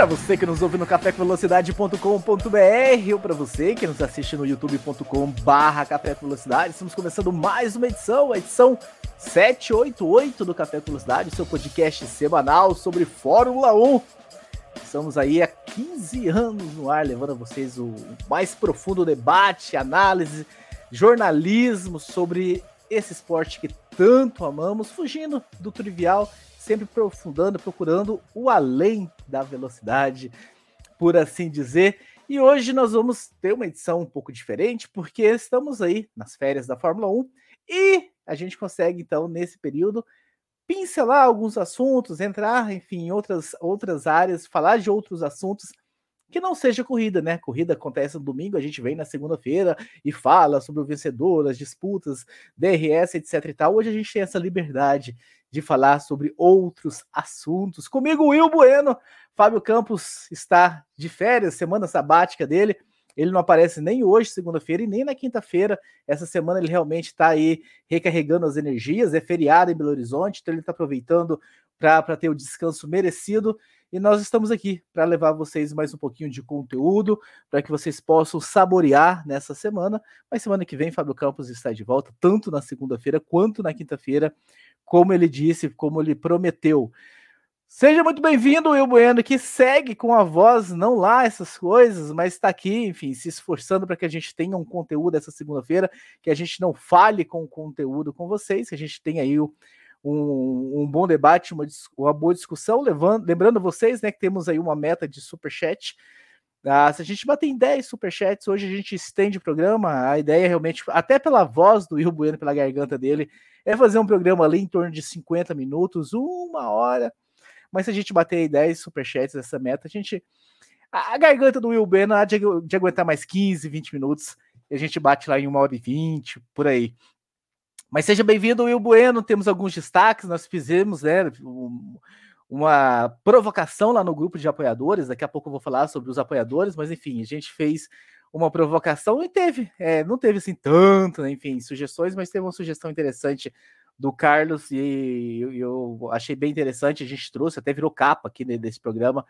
Para você que nos ouve no cafévelocidade.com.br ou para você que nos assiste no youtube.com barra Café com Velocidade, estamos começando mais uma edição, a edição 788 do Café com Velocidade, seu podcast semanal sobre Fórmula 1. Estamos aí há 15 anos no ar, levando a vocês o mais profundo debate, análise, jornalismo sobre esse esporte que tanto amamos, fugindo do trivial sempre aprofundando, procurando o além da velocidade, por assim dizer. E hoje nós vamos ter uma edição um pouco diferente, porque estamos aí nas férias da Fórmula 1 e a gente consegue, então, nesse período, pincelar alguns assuntos, entrar, enfim, em outras, outras áreas, falar de outros assuntos que não seja corrida, né? Corrida acontece no domingo, a gente vem na segunda-feira e fala sobre o vencedor, as disputas, DRS, etc e tal. Hoje a gente tem essa liberdade de falar sobre outros assuntos. Comigo, Will Bueno. Fábio Campos está de férias, semana sabática dele. Ele não aparece nem hoje, segunda-feira, e nem na quinta-feira. Essa semana ele realmente está aí recarregando as energias. É feriado em Belo Horizonte, então ele está aproveitando para ter o descanso merecido. E nós estamos aqui para levar vocês mais um pouquinho de conteúdo, para que vocês possam saborear nessa semana. Mas semana que vem, Fábio Campos está de volta, tanto na segunda-feira quanto na quinta-feira, como ele disse, como ele prometeu. Seja muito bem-vindo, Will Bueno, que segue com a voz, não lá essas coisas, mas está aqui, enfim, se esforçando para que a gente tenha um conteúdo essa segunda-feira, que a gente não fale com o conteúdo com vocês, que a gente tenha aí um, um bom debate, uma, uma boa discussão, levando, lembrando vocês, né, que temos aí uma meta de superchat, ah, se a gente bater em 10 superchats, hoje a gente estende o programa. A ideia realmente, até pela voz do Will Bueno, pela garganta dele, é fazer um programa ali em torno de 50 minutos, uma hora. Mas se a gente bater em 10 superchats essa meta, a gente. A, garganta do Will Bueno há de, de, aguentar mais 15, 20 minutos. E a gente bate lá em uma hora e 20, por aí. Mas seja bem-vindo, Will Bueno. Temos alguns destaques. Nós fizemos, né? Um, uma provocação lá no grupo de apoiadores. Daqui a pouco eu vou falar sobre os apoiadores, mas enfim, a gente fez uma provocação e teve, é, não teve assim tanto, né, enfim, sugestões, mas teve uma sugestão interessante do Carlos e eu, achei bem interessante. A gente trouxe, até virou capa aqui desse programa.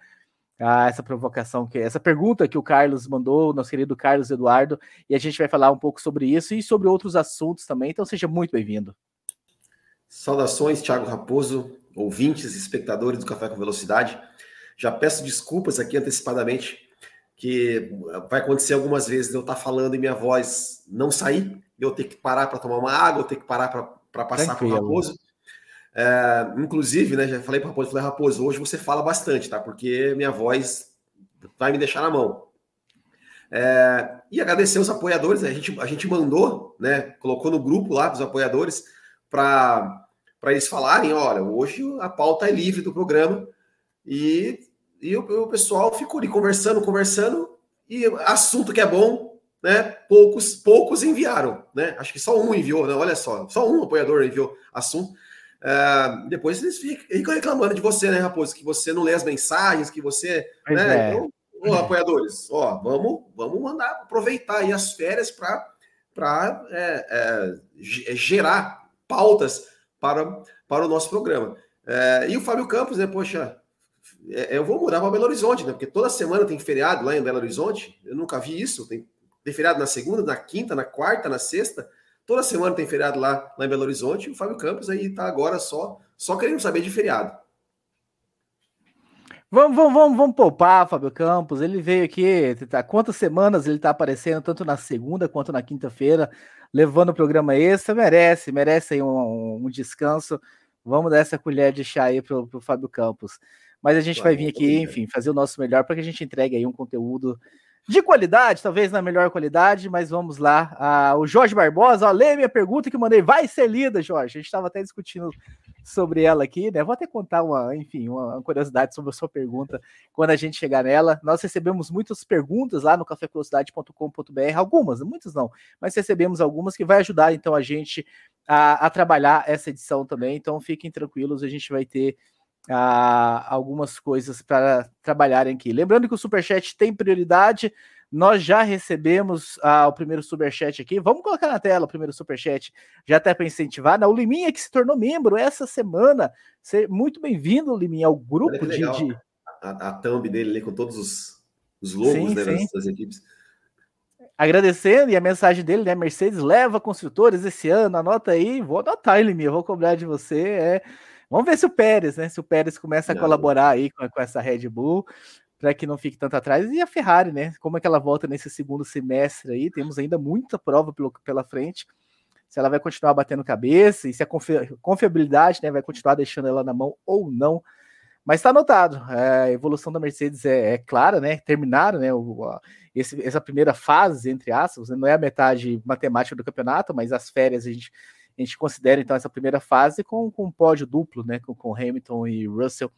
Ah, essa provocação, que essa pergunta que o Carlos mandou, nosso querido Carlos Eduardo, e a gente vai falar um pouco sobre isso e sobre outros assuntos também. Então seja muito bem-vindo. Saudações, Thiago Raposo, ouvintes, espectadores do Café com Velocidade. Já peço desculpas aqui antecipadamente, que vai acontecer algumas vezes eu estar falando e minha voz não sair, eu ter que parar para tomar uma água, eu ter que parar para passar para o Raposo. É, inclusive, né, já falei para o Raposo, falei, Raposo, hoje você fala bastante, tá? Porque minha voz vai me deixar na mão. É, e agradecer os apoiadores, a gente, a gente mandou, né, colocou no grupo lá dos apoiadores para para eles falarem, olha, hoje a pauta é livre do programa e, e o, o pessoal ficou ali conversando, conversando e assunto que é bom, né? Poucos, poucos enviaram, né? Acho que só um enviou, né? Olha só, só um apoiador enviou assunto. Uh, depois eles ficam reclamando de você, né, Raposo? Que você não lê as mensagens, que você. né? É. Então, ó, apoiadores, ó, vamos, vamos mandar aproveitar aí as férias para é, é, gerar pautas para, para o nosso programa. É, e o Fábio Campos, né? Poxa, é, eu vou mudar para Belo Horizonte, né? Porque toda semana tem feriado lá em Belo Horizonte. Eu nunca vi isso. Tem, tem feriado na segunda, na quinta, na quarta, na sexta. Toda semana tem feriado lá, lá em Belo Horizonte. O Fábio Campos aí está agora só, só querendo saber de feriado. Vamos, vamos, vamos, vamos poupar, Fábio Campos. Ele veio aqui, tá, quantas semanas ele está aparecendo, tanto na segunda quanto na quinta-feira, levando o programa extra. Merece, merece aí um, um, descanso. Vamos dar essa colher de chá aí pro, pro Fábio Campos. Mas a gente vai vir aqui, enfim, fazer o nosso melhor para que a gente entregue aí um conteúdo de qualidade, talvez na melhor qualidade, mas vamos lá. Ah, o Jorge Barbosa, ó, lê minha pergunta que mandei, vai ser lida, Jorge. A gente estava até discutindo sobre ela aqui, né? Vou até contar uma, enfim, uma curiosidade sobre a sua pergunta quando a gente chegar nela. Nós recebemos muitas perguntas lá no cafévelocidade.com.br, algumas, muitas não, mas recebemos algumas que vai ajudar então a gente a, a trabalhar essa edição também. Então fiquem tranquilos, a gente vai ter ah, algumas coisas para trabalharem aqui. Lembrando que o Superchat tem prioridade. Nós já recebemos ah, o primeiro superchat aqui. Vamos colocar na tela o primeiro superchat, já até para incentivar. Né? O Liminha que se tornou membro essa semana. Ser muito bem-vindo, Liminha, ao grupo de, de. A, a thumb dele ali com todos os, os logos sim, né, sim. Das, equipes agradecendo e a mensagem dele, né? Mercedes leva construtores esse ano, anota aí, vou anotar, Liminha, vou cobrar de você. É Vamos ver se o Pérez, né? Se o Pérez começa a não. colaborar aí com, com essa Red Bull, para que não fique tanto atrás. E a Ferrari, né? Como é que ela volta nesse segundo semestre aí? Temos ainda muita prova pelo, pela frente. Se ela vai continuar batendo cabeça e se a confiabilidade né, vai continuar deixando ela na mão ou não. Mas está anotado, é, a evolução da Mercedes é, é clara, né? Terminaram né, o, a, esse, essa primeira fase, entre aspas, né? não é a metade matemática do campeonato, mas as férias a gente a gente considera então essa primeira fase com, com um pódio duplo, né? Com, com Hamilton e Russell.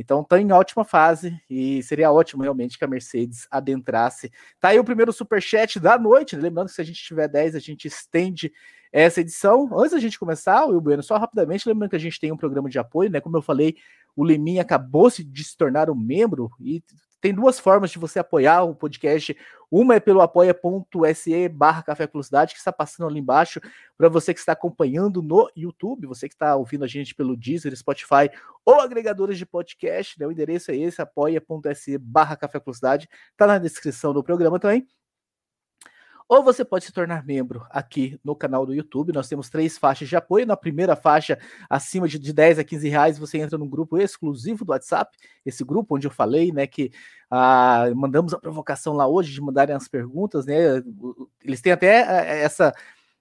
Então está em ótima fase e seria ótimo realmente que a Mercedes adentrasse. Tá aí o primeiro super chat da noite. Lembrando que se a gente tiver 10, a gente estende essa edição. Antes da gente começar, o Bueno, só rapidamente, lembrando que a gente tem um programa de apoio, né? Como eu falei, o Leminha acabou de se tornar um membro e tem duas formas de você apoiar o podcast. Uma é pelo apoia.se barra Café Velocidade, que está passando ali embaixo, para você que está acompanhando no YouTube, você que está ouvindo a gente pelo Deezer, Spotify ou agregadores de podcast, né? O endereço é esse, apoia.se barra Café Velocidade, está na descrição do programa também. Ou você pode se tornar membro aqui no canal do YouTube. Nós temos três faixas de apoio. Na primeira faixa, acima de, de 10 a 15 reais, você entra num grupo exclusivo do WhatsApp. Esse grupo onde eu falei, né, que ah, mandamos a provocação lá hoje de mandarem as perguntas, né? Eles têm até eh, essa.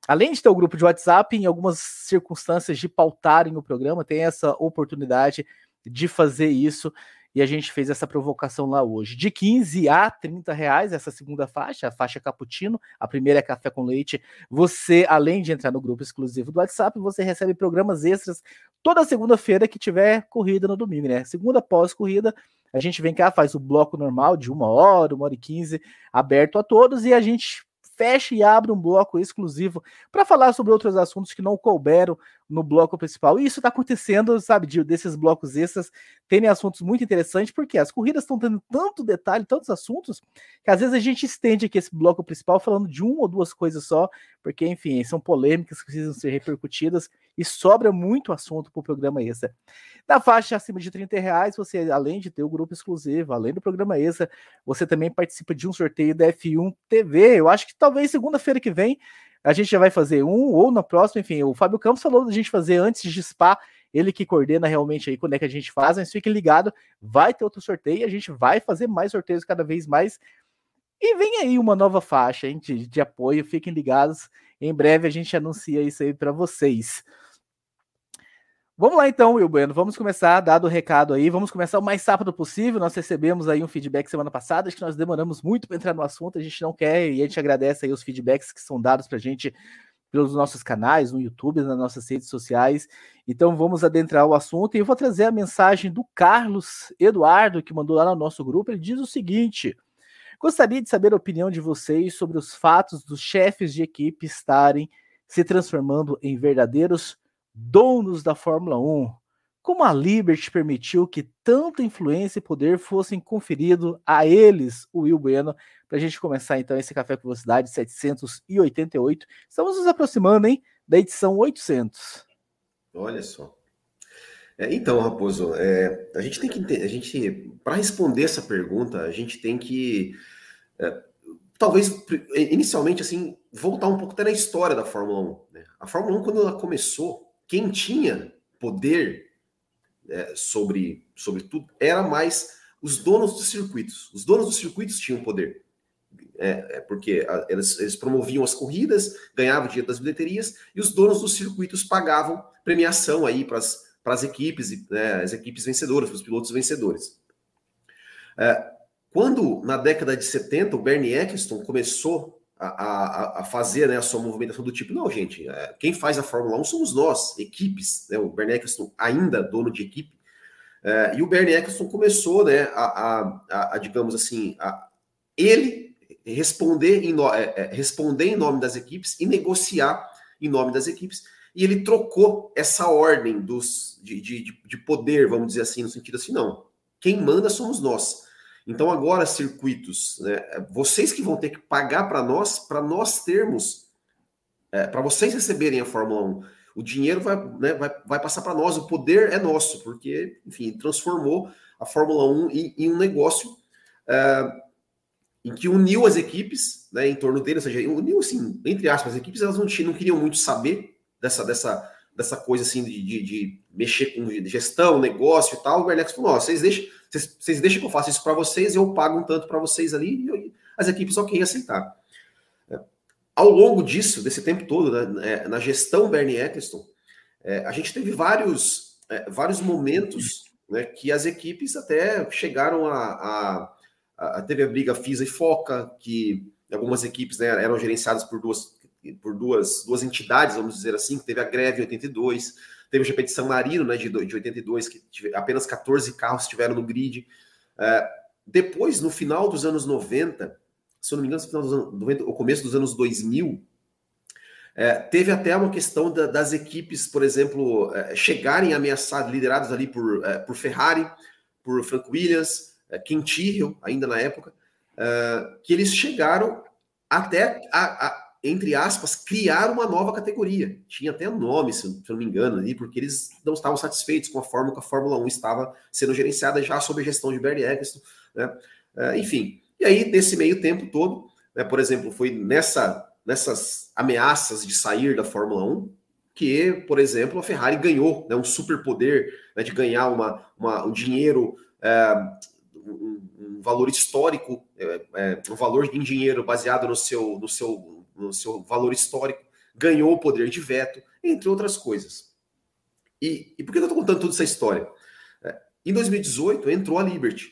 Além de ter o grupo de WhatsApp, em algumas circunstâncias de pautarem o programa, tem essa oportunidade de fazer isso e a gente fez essa provocação lá hoje. De 15 a 30 reais, essa segunda faixa, a faixa cappuccino, a primeira é café com leite. Você, além de entrar no grupo exclusivo do WhatsApp, você recebe programas extras toda segunda-feira que tiver corrida no domingo, né? Segunda pós-corrida, a gente vem cá, faz o bloco normal de uma hora, uma hora e quinze, aberto a todos, e a gente fecha e abre um bloco exclusivo para falar sobre outros assuntos que não couberam no bloco principal. E isso está acontecendo, sabe, de, desses blocos extras terem assuntos muito interessantes, porque as corridas estão tendo tanto detalhe, tantos assuntos, que às vezes a gente estende aqui esse bloco principal falando de uma ou duas coisas só, porque, enfim, são polêmicas que precisam ser repercutidas e sobra muito assunto para o programa extra. Na faixa acima de 30 reais, você, além de ter o grupo exclusivo, além do programa extra, você também participa de um sorteio da F1 TV. Eu acho que talvez segunda-feira que vem a gente já vai fazer um ou na próxima, enfim. O Fábio Campos falou da gente fazer antes de SPA, ele que coordena realmente aí quando é que a gente faz, mas fique ligado, vai ter outro sorteio, a gente vai fazer mais sorteios cada vez mais. E vem aí uma nova faixa hein, de, de apoio, fiquem ligados. Em breve a gente anuncia isso aí para vocês. Vamos lá então, Will Bueno, vamos começar, dado o recado aí, vamos começar o mais rápido possível. Nós recebemos aí um feedback semana passada, acho que nós demoramos muito para entrar no assunto, a gente não quer e a gente agradece aí os feedbacks que são dados para a gente pelos nossos canais, no YouTube, nas nossas redes sociais. Então vamos adentrar o assunto e eu vou trazer a mensagem do Carlos Eduardo, que mandou lá no nosso grupo. Ele diz o seguinte: Gostaria de saber a opinião de vocês sobre os fatos dos chefes de equipe estarem se transformando em verdadeiros donos da Fórmula 1, como a Liberty permitiu que tanta influência e poder fossem conferidos a eles, o Will Bueno, para a gente começar então esse Café com Velocidade 788. Estamos nos aproximando, hein, da edição 800. Olha só. É, então, Raposo, é, a gente tem que a gente para responder essa pergunta, a gente tem que é, talvez inicialmente assim voltar um pouco até na história da Fórmula 1. Né? A Fórmula 1 quando ela começou quem tinha poder é, sobre, sobre tudo era mais os donos dos circuitos. Os donos dos circuitos tinham poder. É, é porque a, eles, eles, promoviam as corridas, ganhavam dinheiro das bilheterias, e os donos dos circuitos pagavam premiação aí para as equipes, né, as equipes vencedoras, para os pilotos vencedores. É, quando, na década de 70, o Bernie Eccleston começou a, a, a, fazer né, a sua movimentação do tipo, não, gente, é, quem faz a Fórmula 1 somos nós, equipes, né, o Bernie Eccleston ainda dono de equipe, é, e o Bernie Eccleston começou, né, a, a, a digamos assim, a, ele responder em, no, é, é, responder em nome das equipes e negociar em nome das equipes, e ele trocou essa ordem dos, de, de, de poder, vamos dizer assim, no sentido assim, não, quem manda somos nós. Então, agora, circuitos, né, vocês que vão ter que pagar para nós, para nós termos, é, para vocês receberem a Fórmula 1. O dinheiro vai, né, vai, vai passar para nós, o poder é nosso, porque, enfim, transformou a Fórmula 1 em, em um negócio é, em que uniu as equipes né, em torno dele, ou seja, uniu, assim, entre aspas, as equipes elas não, não queriam muito saber dessa, dessa, dessa coisa assim de, de, de mexer com gestão, negócio e tal. O Bernex falou: vocês deixem vocês, vocês deixam que eu faça isso para vocês, eu pago um tanto para vocês ali, e as equipes ok aceitar. É, ao longo disso, desse tempo todo, né, é, na gestão Bernie Eccleston, é, a gente teve vários, é, vários momentos né, que as equipes até chegaram a, a, a, Teve a briga FISA e FOCA, que algumas equipes né, eram gerenciadas por duas, por duas, duas entidades, vamos dizer assim, que teve a greve em 82 Teve o GP de San Marino, né, de, de 82, que tive, apenas 14 carros estiveram no grid. Uh, depois, no final dos anos 90, se eu não me engano, no final dos anos 90, o começo dos anos 2000, é, teve até uma questão da, das equipes, por exemplo, é, chegarem ameaçadas, lideradas ali por, é, por Ferrari, por Frank Williams, é, Tyrrell, ainda na época, é, que eles chegaram até a, a, entre aspas, criar uma nova categoria. Tinha até nome, se eu não me engano, ali, porque eles não estavam satisfeitos com a forma que a Fórmula 1 estava sendo gerenciada já sob a gestão de Bernie Eccleston, né? Uh, enfim, e aí, nesse meio tempo todo, né, por exemplo, foi nessa, nessas ameaças de sair da Fórmula 1 que, por exemplo, a Ferrari ganhou né, um superpoder né, de ganhar uma, uma, um dinheiro, é, um, um, valor histórico, é, é, um valor em dinheiro baseado no seu, no seu no seu valor histórico, ganhou o poder de veto, entre outras coisas. E, e por que eu estou contando toda essa história? É, em 2018 entrou a Liberty.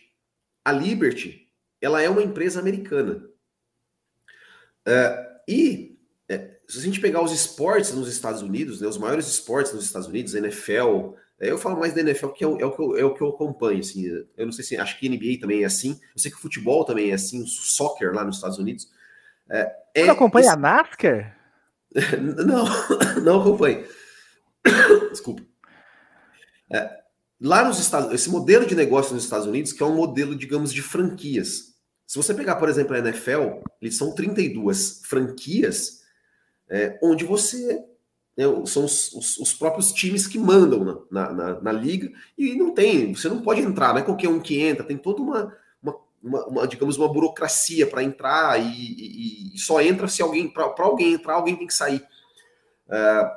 A Liberty ela é uma empresa americana. É, e é, se a gente pegar os esportes nos Estados Unidos, né, os maiores esportes nos Estados Unidos, NFL, eu falo mais da NFL, que é o, é o, que, eu, é o que eu acompanho. Assim, eu não sei se acho que NBA também é assim. Eu sei que o futebol também é assim, o soccer lá nos Estados Unidos. É, Você não acompanha a NASCAR? não, não acompanho. Desculpa. É, lá nos Estados esse modelo de negócio nos Estados Unidos, que é um modelo, digamos, de franquias. Se você pegar, por exemplo, a NFL, eles são 32 franquias, é, onde você. Né, são os, os, os, próprios times que mandam na, na, na, liga, e não tem, você não pode entrar, não é qualquer um que entra, tem toda uma, uma, uma, digamos, uma burocracia para entrar e, e, e, só entra se alguém, para alguém entrar, alguém tem que sair. Uh,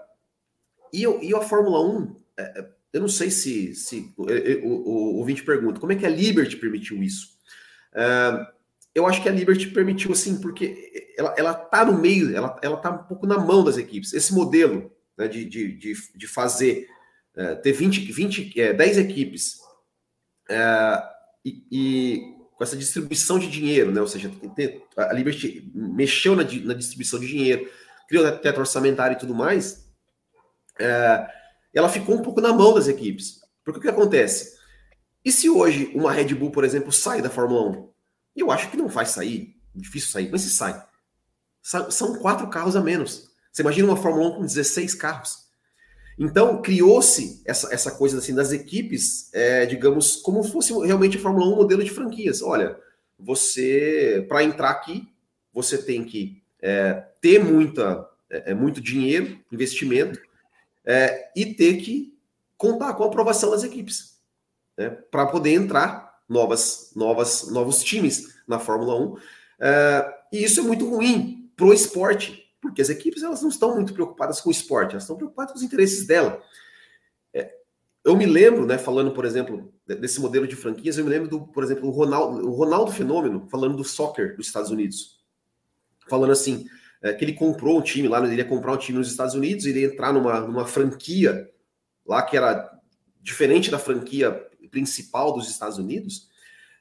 e, e a Fórmula 1, é, é, eu não sei se, se o, o, o ouvinte pergunta, como é que a Liberty permitiu isso? Uh, eu acho que a Liberty permitiu assim, porque ela, ela tá no meio, ela, ela tá um pouco na mão das equipes. Esse modelo né, de, de, de, de fazer, ter 20, 20 é, 10 equipes e, e, com essa distribuição de dinheiro, né? Ou seja, a Liberty mexeu na, na distribuição de dinheiro, criou teto orçamentário e tudo mais, é, ela ficou um pouco na mão das equipes. Porque o que acontece? E se hoje uma Red Bull, por exemplo, sai da Fórmula 1? Eu acho que não vai sair, difícil sair, mas se sai. São quatro carros a menos. Você imagina uma Fórmula 1 com 16 carros. Então, criou-se essa, essa coisa assim das equipes, é, digamos, como se fosse realmente a Fórmula 1 um modelo de franquias. Olha, você, para entrar aqui, você tem que é, ter muita, é, é, muito dinheiro, investimento, é, e ter que contar com a aprovação das equipes, né, para poder entrar novas, novas, novos times na Fórmula 1. É, e isso é muito ruim para o esporte, porque as equipes elas não estão muito preocupadas com o esporte, elas estão preocupadas com os interesses dela. É, eu me lembro, né, falando, por exemplo, desse modelo de franquias, eu me lembro do, por exemplo, o Ronaldo, o Ronaldo Fenômeno, falando do soccer dos Estados Unidos. Falando assim, é, que ele comprou um time lá, ele ia comprar um time nos Estados Unidos, ele ia entrar numa, numa franquia lá que era diferente da franquia principal dos Estados Unidos.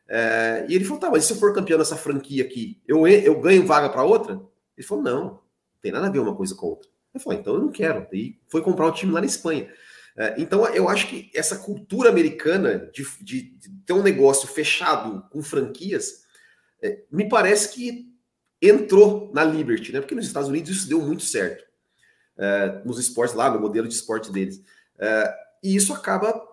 É, e ele falou: tá, mas se eu for campeão dessa franquia aqui, eu, eu ganho vaga para outra? Ele falou: não, tem nada a ver uma coisa com a outra. Eu falei: então eu não quero. E foi comprar um time lá na Espanha. É, então eu acho que essa cultura americana de, de, de ter um negócio fechado com franquias, é, me parece que entrou na Liberty, né? Porque nos Estados Unidos isso deu muito certo. É, nos esportes lá, no modelo de esporte deles. E isso acaba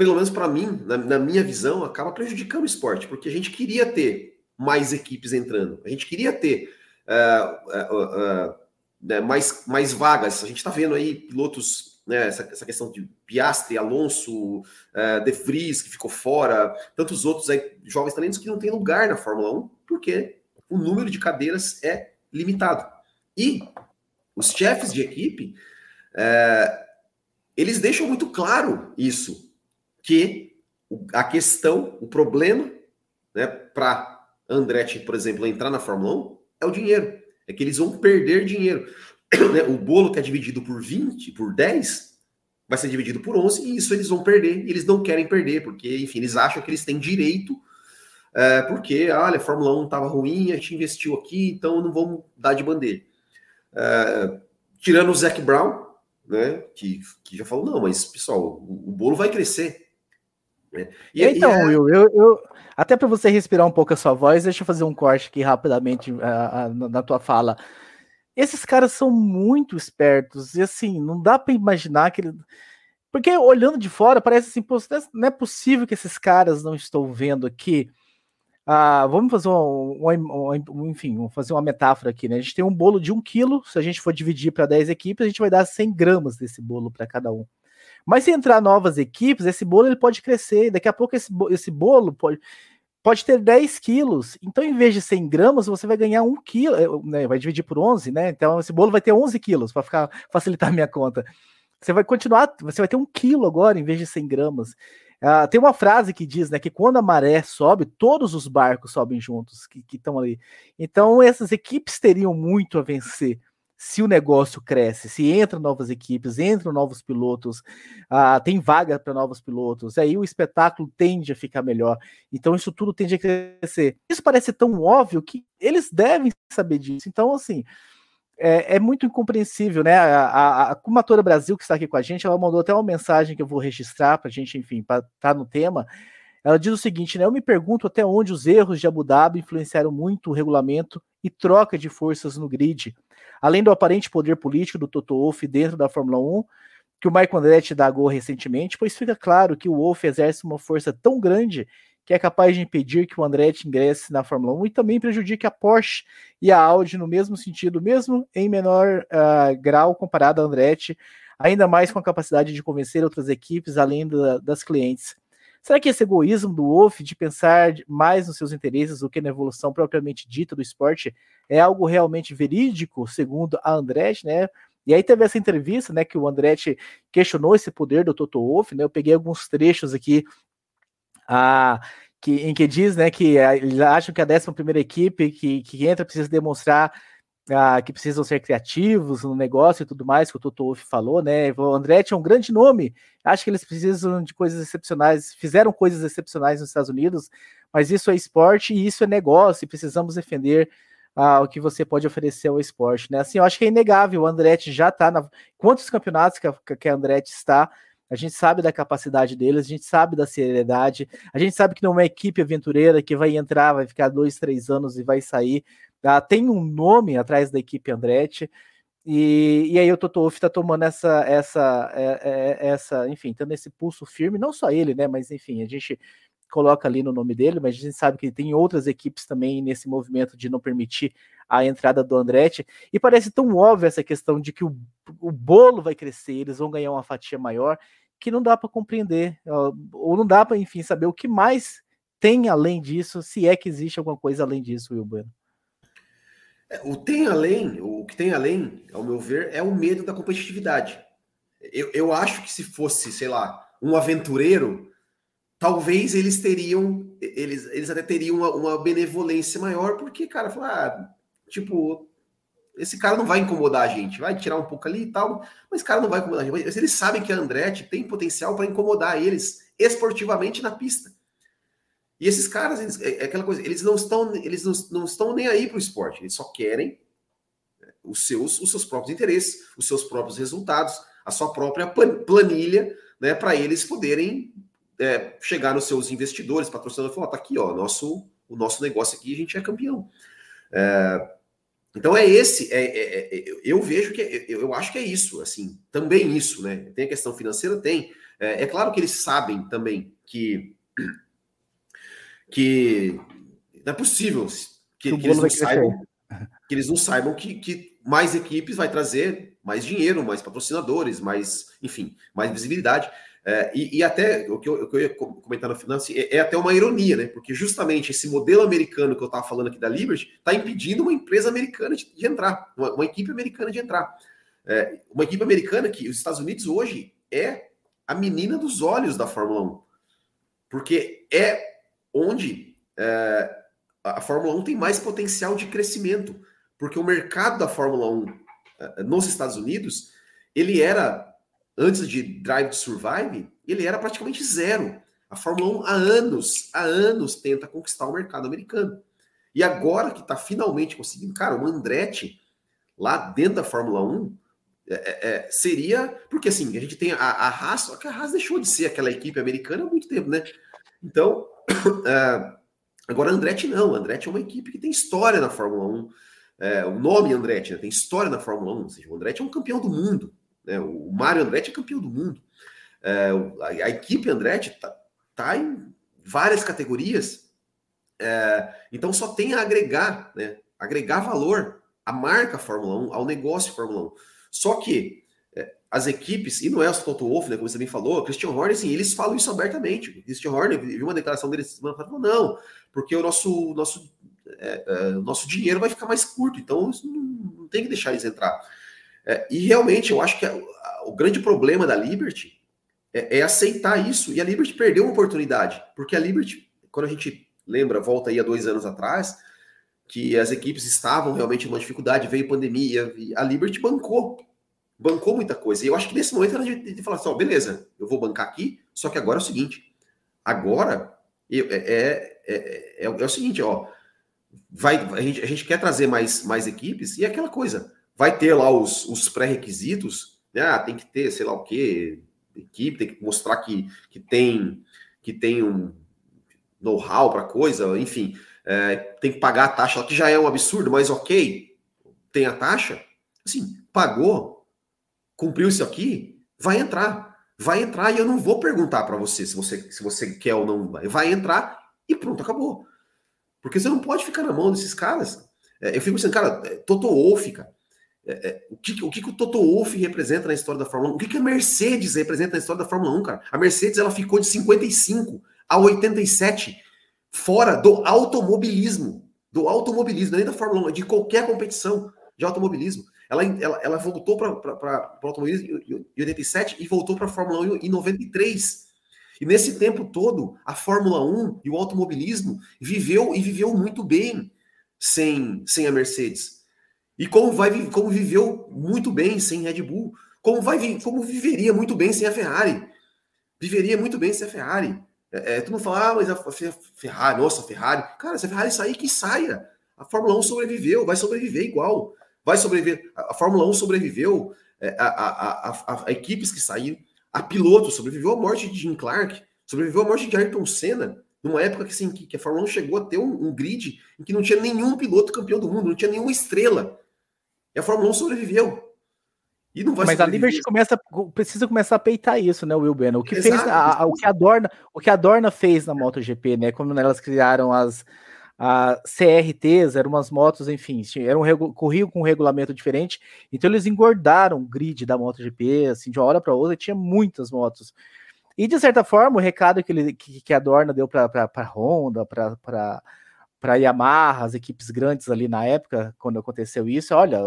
pelo menos para mim, na, na, minha visão, acaba prejudicando o esporte, porque a gente queria ter mais equipes entrando, a gente queria ter uh, né, mais, mais vagas. A gente está vendo aí pilotos, né, essa, essa, questão de Piastri, Alonso, De Vries, que ficou fora, tantos outros aí, jovens talentos que não têm lugar na Fórmula 1, porque o número de cadeiras é limitado. E os chefes de equipe, eles deixam muito claro isso que a questão, o problema, né, para Andretti, por exemplo, entrar na Fórmula 1 é o dinheiro. É que eles vão perder dinheiro. Né, o bolo que é dividido por 20, por 10, vai ser dividido por 11, e isso eles vão perder, e eles não querem perder, porque, enfim, eles acham que eles têm direito, é, porque, olha, a Fórmula 1 estava ruim, a gente investiu aqui, então não vamos dar de bandeira. É, tirando o Zac Brown, né, que, que já falou, não, mas, pessoal, o, o bolo vai crescer. Né? E, então, e é... Will, eu, eu, até para você respirar um pouco a sua voz, deixa eu fazer um corte aqui rapidamente uh, uh, na tua fala. Esses caras são muito espertos e assim, não dá para imaginar que ele... Porque olhando de fora, parece assim, pô, não é possível que esses caras não estão vendo aqui. Ah, vamos fazer um, um, um, enfim, vamos fazer uma metáfora aqui, né? A gente tem um bolo de um quilo, se a gente for dividir para 10 equipes, a gente vai dar 100 gramas desse bolo para cada um. Mas se entrar novas equipes, esse bolo ele pode crescer. Daqui a pouco esse, esse bolo pode, pode ter 10 quilos. Então, em vez de 100 gramas, você vai ganhar 1 quilo, eh, né, vai dividir por 11, né? Então, esse bolo vai ter 11 quilos, para facilitar a minha conta. Você vai continuar, você vai ter 1 quilo agora, em vez de 100 gramas. Uh, tem uma frase que diz né, que quando a maré sobe, todos os barcos sobem juntos, que estão ali. Então, essas equipes teriam muito a vencer se o negócio cresce, se entram novas equipes, entram novos pilotos, uh, tem vaga para novos pilotos, aí o espetáculo tende a ficar melhor. Então isso tudo tende a crescer. Isso parece tão óbvio que eles devem saber disso. Então, assim, é, é muito incompreensível, né? A, a, a Cumatora Brasil, que está aqui com a gente, ela mandou até uma mensagem que eu vou registrar para a gente, enfim, para estar tá no tema. Ela diz o seguinte, né? Eu me pergunto até onde os erros de Abu Dhabi influenciaram muito o regulamento e troca de forças no grid além do aparente poder político do Toto Wolff dentro da Fórmula 1, que o Michael Andretti dagou recentemente, pois fica claro que o Wolff exerce uma força tão grande que é capaz de impedir que o Andretti ingresse na Fórmula 1 e também prejudique a Porsche e a Audi no mesmo sentido, mesmo em menor uh, grau comparado a Andretti, ainda mais com a capacidade de convencer outras equipes além da, das clientes. Será que esse egoísmo do Wolff de pensar mais nos seus interesses do que na evolução propriamente dita do esporte é algo realmente verídico, segundo a Andretti, né? E aí teve essa entrevista, né, que o Andretti questionou esse poder do Toto Wolff, né? Eu peguei alguns trechos aqui ah, que, em que diz, né, que eles acham que a 11 primeira equipe que, que entra precisa demonstrar ah, que precisam ser criativos no negócio e tudo mais, que o Toto Wolff falou, né? O Andretti é um grande nome, acho que eles precisam de coisas excepcionais, fizeram coisas excepcionais nos Estados Unidos, mas isso é esporte e isso é negócio, e precisamos defender ah, o que você pode oferecer ao esporte, né? Assim, eu acho que é inegável, o Andretti já está na. Quantos campeonatos que a, que a Andretti está? A gente sabe da capacidade deles, a gente sabe da seriedade, a gente sabe que não é uma equipe aventureira que vai entrar, vai ficar dois, três anos e vai sair. Ah, tem um nome atrás da equipe Andretti. E, e aí o Toto Wolff está tomando essa, essa, é, é, essa, enfim, tendo esse pulso firme, não só ele, né? Mas enfim, a gente coloca ali no nome dele, mas a gente sabe que tem outras equipes também nesse movimento de não permitir a entrada do Andretti. E parece tão óbvio essa questão de que o, o bolo vai crescer, eles vão ganhar uma fatia maior, que não dá para compreender, ou não dá para, enfim, saber o que mais tem além disso, se é que existe alguma coisa além disso, Will Bueno. É, o tem além, o que tem além, ao meu ver, é o medo da competitividade. Eu, eu acho que se fosse, sei lá, um aventureiro, talvez eles teriam, eles, eles até teriam uma, uma benevolência maior, porque, cara, falar, ah, tipo, esse cara não vai incomodar a gente, vai tirar um pouco ali e tal, mas esse cara não vai incomodar a gente. Mas eles sabem que a Andretti tem potencial para incomodar eles esportivamente na pista. E esses caras, eles, é, é aquela coisa, eles não estão, eles não, não estão nem aí para o esporte, eles só querem os seus, os seus próprios interesses, os seus próprios resultados, a sua própria planilha, né, para eles poderem é, chegar nos seus investidores, patrocinadores, falar, tá aqui, ó, nosso, o nosso negócio aqui, a gente é campeão. É, então é esse, é, é, é eu vejo que, é, eu acho que é isso, assim, também isso, né? Tem a questão financeira, tem. É, claro que eles sabem também que que não é possível que, que eles não saibam que eles não saibam que, mais equipes vai trazer mais dinheiro, mais patrocinadores, mais, enfim, mais visibilidade. É, e, e, até o que, eu, o que, eu, ia comentar no final assim, é, é, até uma ironia, né? Porque justamente esse modelo americano que eu estava falando aqui da Liberty está impedindo uma empresa americana de, de entrar, uma, uma, equipe americana de entrar. É, uma equipe americana que os Estados Unidos hoje é a menina dos olhos da Fórmula 1. Porque é onde é, a Fórmula 1 tem mais potencial de crescimento. Porque o mercado da Fórmula 1 é, nos Estados Unidos, ele era antes de Drive to Survive, ele era praticamente zero. A Fórmula 1 há anos, há anos tenta conquistar o mercado americano. E agora que está finalmente conseguindo, cara, o Andretti lá dentro da Fórmula 1 é, é, é, seria. Porque assim, a gente tem a, a Haas, só que a Haas deixou de ser aquela equipe americana há muito tempo, né? Então, é, agora Andretti não. Andretti é uma equipe que tem história na Fórmula 1. É, o nome Andretti né, tem história na Fórmula 1, ou seja, o Andretti é um campeão do mundo. Né? O Mário Andretti é campeão do mundo. É, a, a, equipe Andretti está tá em várias categorias. É, então só tem a agregar, né? agregar valor à marca Fórmula 1, ao negócio Fórmula 1. Só que as equipes, e não é o Toto Wolff, né, como você também falou, Christian Horner, assim, eles falam isso abertamente. O Christian Horner viu uma declaração dele semana passada, falou, não, porque o nosso, nosso, é, é, nosso dinheiro vai ficar mais curto, então não, tem que deixar eles entrar. É, e realmente, eu acho que a, a, o grande problema da Liberty é, é, aceitar isso. E a Liberty perdeu uma oportunidade, porque a Liberty, quando a gente lembra, volta aí a dois anos atrás, que as equipes estavam realmente em uma dificuldade, veio pandemia, e a Liberty bancou. Bancou muita coisa. E eu acho que nesse momento era de, de falar assim: beleza, eu vou bancar aqui, só que agora é o seguinte: agora eu, é, é, é, é, é o seguinte, ó. Vai, a, gente, a gente quer trazer mais, mais equipes, e é aquela coisa vai ter lá os, os pré-requisitos, né? Ah, tem que ter, sei lá o quê, equipe, tem que mostrar que, que tem que tem um know-how para coisa, enfim, é, tem que pagar a taxa, que já é um absurdo, mas ok, tem a taxa, assim, pagou, cumpriu isso aqui, vai entrar, vai entrar e eu não vou perguntar para você se você se você quer ou não, vai entrar e pronto, acabou. Porque você não pode ficar na mão desses caras. É, eu fico pensando, cara, é, Toto Wolff, cara, é, o, que, o que o Toto Wolff representa na história da Fórmula 1? O que, que a Mercedes representa na história da Fórmula 1, cara? A Mercedes ela ficou de 55 a 87 fora do automobilismo. Do automobilismo, nem da Fórmula 1, é de qualquer competição de automobilismo. Ela, ela, ela voltou para o automobilismo em 87 e voltou para a Fórmula 1 em 93. E nesse tempo todo, a Fórmula 1 e o automobilismo viveu e viveu muito bem sem, sem a Mercedes. E como vai como viveu muito bem sem Red Bull, como vai como viveria muito bem sem a Ferrari. Viveria muito bem sem a Ferrari. É, é, tu não fala, ah, mas a Ferrari, nossa, a Ferrari. Cara, se a Ferrari sair, que saia. A Fórmula 1 sobreviveu, vai sobreviver igual. Vai sobreviver. A, Fórmula 1 sobreviveu é, a, a, a, a, equipes que saíram. A piloto sobreviveu à morte de Jim Clark, sobreviveu à morte de Ayrton Senna, numa época que, assim, que, a Fórmula 1 chegou a ter um, um grid em que não tinha nenhum piloto campeão do mundo, não tinha nenhuma estrela. E a Fórmula 1 sobreviveu. E não vai Mas a Liberty começa, precisa começar a peitar isso, né, Will Banner? O que Exato, fez, a, a, o que a Dorna, o que a Dorna fez na MotoGP, né? Quando elas criaram as a CRTs, eram umas motos, enfim, eram corriam com um regulamento diferente, então eles engordaram o grid da MotoGP, assim, de uma hora para outra, tinha muitas motos. E de certa forma, o recado que, ele, que, que a Dorna deu para a Honda, para para Yamaha, as equipes grandes ali na época, quando aconteceu isso, olha,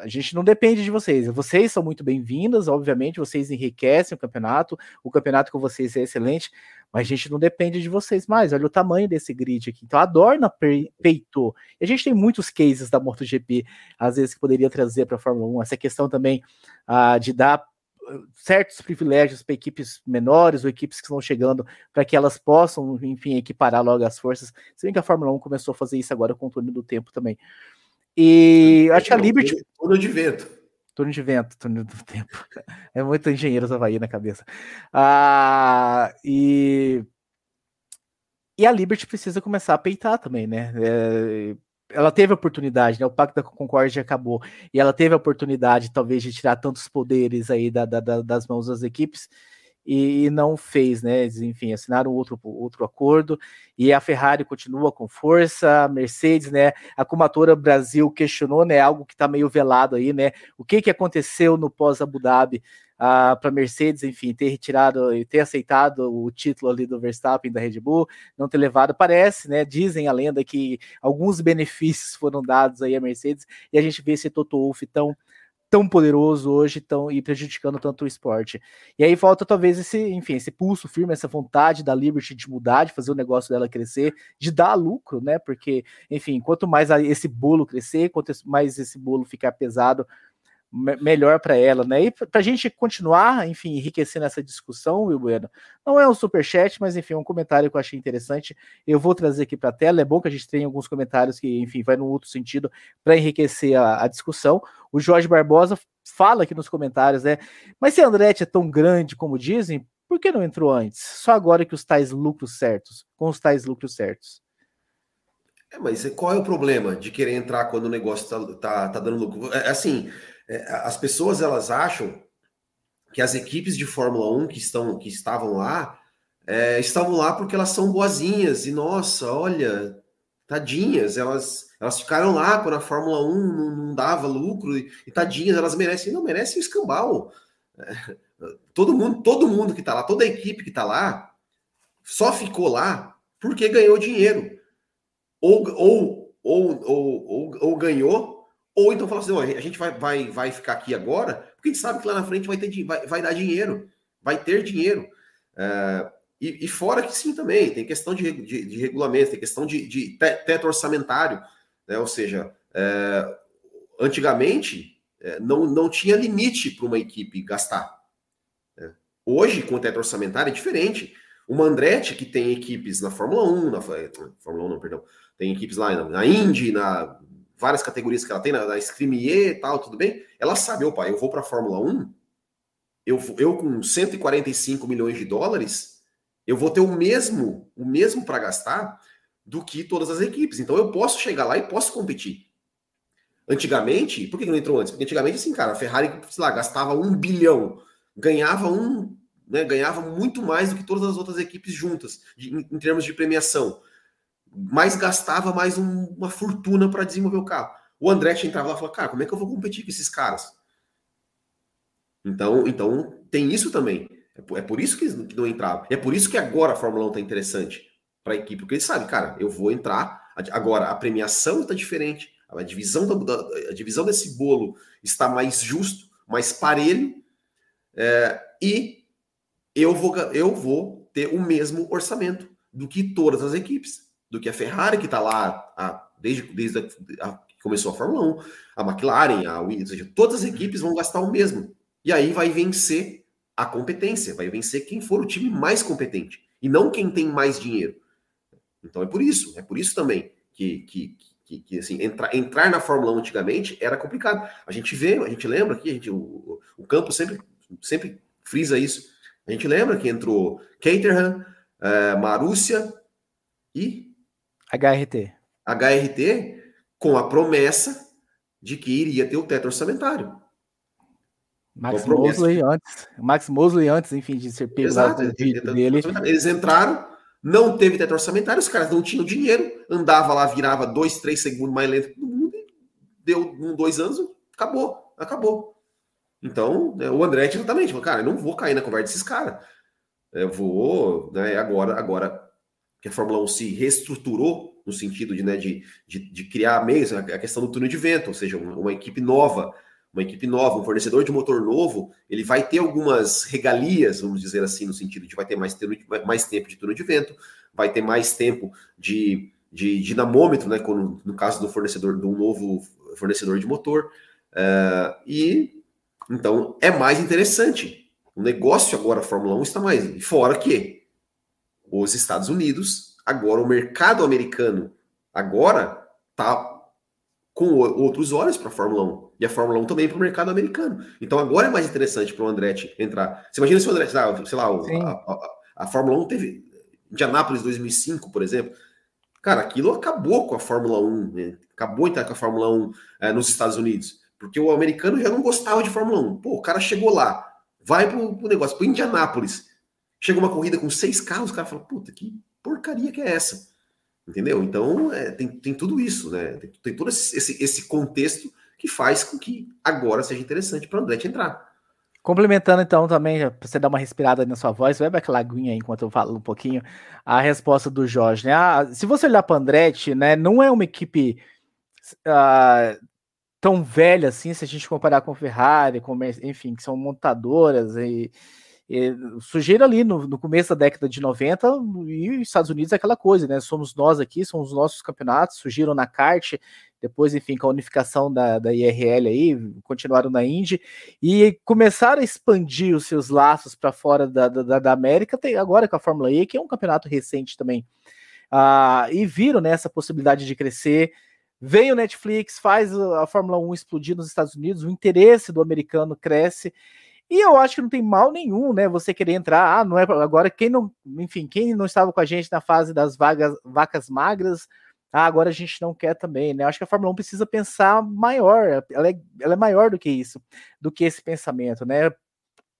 a gente não depende de vocês. Vocês são muito bem-vindas, obviamente, vocês enriquecem o campeonato, o campeonato com vocês é excelente, mas a gente não depende de vocês mais. Olha o tamanho desse grid aqui. Então a Dorna peitou. E a gente tem muitos cases da MotoGP, às vezes, que poderia trazer para a Fórmula 1. Essa questão também uh, de dar certos privilégios para equipes menores ou equipes que estão chegando, para que elas possam, enfim, equiparar logo as forças. Se bem que a Fórmula 1 começou a fazer isso agora com o túnel do tempo também. E acho que a Liberty. Túnel de vento. Túnel de vento, túnel do tempo. É muito engenheiros Havaí na cabeça. Ah, e. E a Liberty precisa começar a peitar também, né? É, ela teve a oportunidade, né? O Pacto da Concórdia acabou e ela teve a oportunidade, talvez, de tirar tantos poderes aí da, da, das mãos das equipes e, e, não fez, né? Enfim, assinaram outro, outro acordo e a Ferrari continua com força, a Mercedes, né? A Comatora Brasil questionou, né? Algo que está meio velado aí, né? O que, que aconteceu no pós-Abu Dhabi? uh, para Mercedes, enfim, ter retirado e ter aceitado o título ali do Verstappen da Red Bull, não ter levado, parece, né? Dizem a lenda que alguns benefícios foram dados aí à Mercedes e a gente vê esse Toto Wolff tão tão poderoso hoje tão, e prejudicando tanto o esporte. E aí falta talvez esse, enfim, esse pulso firme, essa vontade da Liberty de mudar, de fazer o negócio dela crescer, de dar lucro, né? Porque, enfim, quanto mais esse bolo crescer, quanto mais esse bolo ficar pesado, melhor para ela, né? E para a gente continuar, enfim, enriquecendo essa discussão, Will Bueno, não é um super chat, mas enfim, é um comentário que eu achei interessante. Eu vou trazer aqui para a tela. É bom que a gente tenha alguns comentários que, enfim, vai no outro sentido para enriquecer a, a, discussão. O Jorge Barbosa fala aqui nos comentários, né? Mas se a Andretti é tão grande como dizem, por que não entrou antes? Só agora que os tais lucros certos, com os tais lucros certos. É, mas qual é o problema de querer entrar quando o negócio tá, tá, tá dando lucro? É, assim, é, as pessoas elas acham que as equipes de Fórmula 1 que, estão, que estavam lá é, estavam lá porque elas são boazinhas e nossa, olha, tadinhas, elas, elas ficaram lá quando a Fórmula 1 não, não dava lucro e, e, tadinhas, elas merecem, não merecem o escambau. É, todo mundo, todo mundo que está lá, toda a equipe que está lá, só ficou lá porque ganhou dinheiro. Ou, ou, ou, ou, ou, ou ganhou ou então fala assim, a gente vai, vai, vai ficar aqui agora, porque a gente sabe que lá na frente vai, ter, vai, vai dar dinheiro, vai ter dinheiro. É, e, e, fora que sim também, tem questão de, de, de regulamento, tem questão de, de teto orçamentário, né? ou seja, é, antigamente é, não, não tinha limite para uma equipe gastar. Né? Hoje, com o teto orçamentário, é diferente. O Mandretti, que tem equipes na Fórmula 1, na Fórmula 1, não, perdão, tem equipes lá na, na Indy, na várias categorias que ela tem, na, na Screamier e tal, tudo bem? Ela sabe, opa, eu vou para a Fórmula 1, eu, eu com 145 milhões de dólares, eu vou ter o mesmo, o mesmo para gastar do que todas as equipes. Então eu posso chegar lá e posso competir. Antigamente, por que não entrou antes? Porque antigamente, assim, cara, a Ferrari, sei lá, gastava um bilhão, ganhava um, né, ganhava muito mais do que todas as outras equipes juntas, de, em, em termos de premiação mais gastava mais um, uma fortuna para desenvolver o carro. O Andretti entrava lá e falava, cara, como é que eu vou competir com esses caras? Então, então tem isso também. É por, é por isso que não entrava. É por isso que agora a Fórmula 1 tá interessante para a equipe, porque eles sabem, cara, eu vou entrar. Agora, a premiação está diferente, a divisão, da, a divisão desse bolo está mais justo, mais parelho, é, e eu vou, eu vou ter o mesmo orçamento do que todas as equipes do que a Ferrari, que está lá a, desde, desde a, a, que começou a Fórmula 1, a McLaren, a Williams, ou seja, todas as equipes vão gastar o mesmo. E aí vai vencer a competência, vai vencer quem for o time mais competente, e não quem tem mais dinheiro. Então é por isso, é por isso também que, que, que, que assim, entrar, entrar na Fórmula 1 antigamente era complicado. A gente vê, a gente lembra aqui, a gente, o, o campo sempre, sempre frisa isso. A gente lembra que entrou Caterham, uh, Marúcia e HRT. HRT com a promessa de que iria ter o teto orçamentário. Max Mosley antes, Max Mosley antes, enfim, de ser pego dele. Eles entraram, não teve teto orçamentário, os caras não tinham dinheiro, andava lá, virava dois, três segundos mais lento que todo mundo, deu um, dois anos, acabou, acabou. Então, né, o André exatamente falou, cara, eu não vou cair na conversa desses caras. Eu vou, né, agora, agora que a Fórmula 1 se reestruturou no sentido de, né, de, de, de criar meios, a questão do túnel de vento, ou seja, uma, uma, equipe nova, uma equipe nova, um fornecedor de motor novo, ele vai ter algumas regalias, vamos dizer assim, no sentido de vai ter mais, mais tempo de túnel de vento, vai ter mais tempo de, de dinamômetro, né, quando, no caso do fornecedor, de um novo fornecedor de motor, uh, e então é mais interessante O negócio agora, a Fórmula 1 está mais. Fora que os Estados Unidos, agora o mercado americano, agora tá com outros olhos para a Fórmula 1. E a Fórmula 1 também para o mercado americano. Então agora é mais interessante para o Andretti entrar. Você imagina se o Andretti, ah, sei lá, a, a, a, Fórmula 1 teve. Indianápolis 2005, por exemplo. Cara, aquilo acabou com a Fórmula 1, né? acabou entrar com a Fórmula 1 é, nos Estados Unidos. Porque o americano já não gostava de Fórmula 1. Pô, o cara chegou lá, vai pro, pro negócio, pro Indianápolis. Chega uma corrida com seis carros, o cara fala, puta, que porcaria que é essa? Entendeu? Então, é, tem, tem tudo isso, né? Tem, tem todo esse, esse, esse, contexto que faz com que agora seja interessante para o Andretti entrar. Complementando, então, também, para você dar uma respirada na sua voz, vai aquela aguinha aí enquanto eu falo um pouquinho, a resposta do Jorge, né? Ah, se você olhar para Andretti, né, não é uma equipe ah, tão velha assim, se a gente comparar com Ferrari, com, enfim, que são montadoras e surgiram ali no, no, começo da década de 90 e os Estados Unidos é aquela coisa, né? Somos nós aqui, são os nossos campeonatos, surgiram na kart, depois, enfim, com a unificação da, da IRL aí, continuaram na Indy e começaram a expandir os seus laços para fora da, da, da, América, tem agora com a Fórmula E, que é um campeonato recente também. Ah, e viram né, essa possibilidade de crescer. Vem o Netflix, faz a Fórmula 1 explodir nos Estados Unidos, o interesse do americano cresce e eu acho que não tem mal nenhum, né? Você querer entrar, ah, não é agora quem não, enfim, quem não estava com a gente na fase das vagas, vacas magras, ah, agora a gente não quer também, né? Acho que a Fórmula 1 precisa pensar maior, ela é, ela é maior do que isso, do que esse pensamento, né?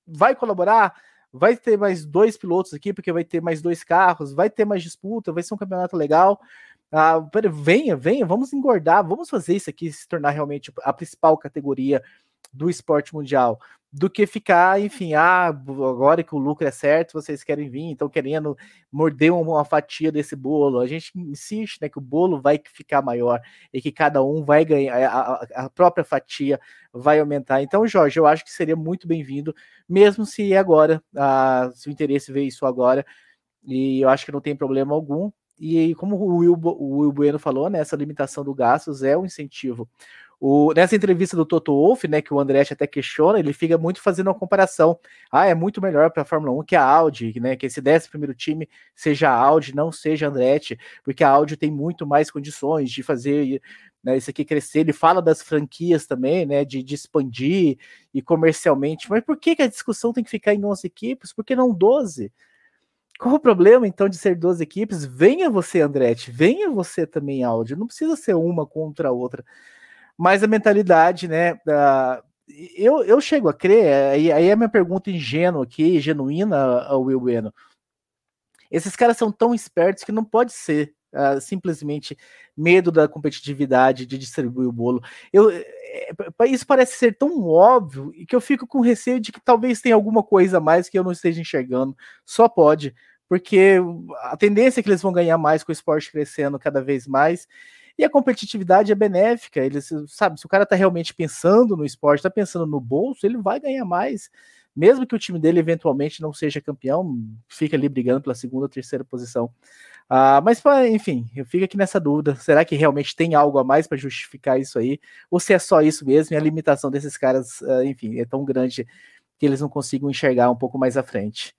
Vai colaborar, vai ter mais dois pilotos aqui, porque vai ter mais dois carros, vai ter mais disputa, vai ser um campeonato legal. Ah, venha, venha, vamos engordar, vamos fazer isso aqui se tornar realmente a principal categoria do esporte mundial do que ficar, enfim, ah, agora que o lucro é certo, vocês querem vir, estão querendo morder uma fatia desse bolo. A gente insiste, né, que o bolo vai ficar maior e que cada um vai ganhar, a, a própria fatia vai aumentar. Então, Jorge, eu acho que seria muito bem-vindo, mesmo se agora, ah, se o interesse veio isso agora, e eu acho que não tem problema algum. E como o Will, o Will Bueno falou, né, essa limitação do gastos é um incentivo o, nessa entrevista do Toto Wolff, né, que o Andretti até questiona, ele fica muito fazendo uma comparação. Ah, é muito melhor para a Fórmula 1 que a Audi, né, que esse décimo primeiro time seja a Audi, não seja a Andretti, porque a Audi tem muito mais condições de fazer né, isso aqui crescer. Ele fala das franquias também, né, de, de expandir e comercialmente. Mas por que, que a discussão tem que ficar em 11 equipes? Por que não 12? Qual o problema, então, de ser 12 equipes? Venha você, Andretti, venha você também, Audi. Não precisa ser uma contra a outra mas a mentalidade, né? Uh, eu, eu chego a crer, aí, aí é a minha pergunta ingênua aqui, genuína, Will Bueno. Esses caras são tão espertos que não pode ser uh, simplesmente medo da competitividade de distribuir o bolo. Eu, é, isso parece ser tão óbvio que eu fico com receio de que talvez tenha alguma coisa a mais que eu não esteja enxergando. Só pode, porque a tendência é que eles vão ganhar mais com o esporte crescendo cada vez mais. E a competitividade é benéfica. Ele sabe, se o cara está realmente pensando no esporte, está pensando no bolso, ele vai ganhar mais. Mesmo que o time dele eventualmente não seja campeão, fica ali brigando pela segunda ou terceira posição. Ah, mas, enfim, eu fico aqui nessa dúvida: será que realmente tem algo a mais para justificar isso aí? Ou se é só isso mesmo e a limitação desses caras, ah, enfim, é tão grande que eles não consigam enxergar um pouco mais à frente?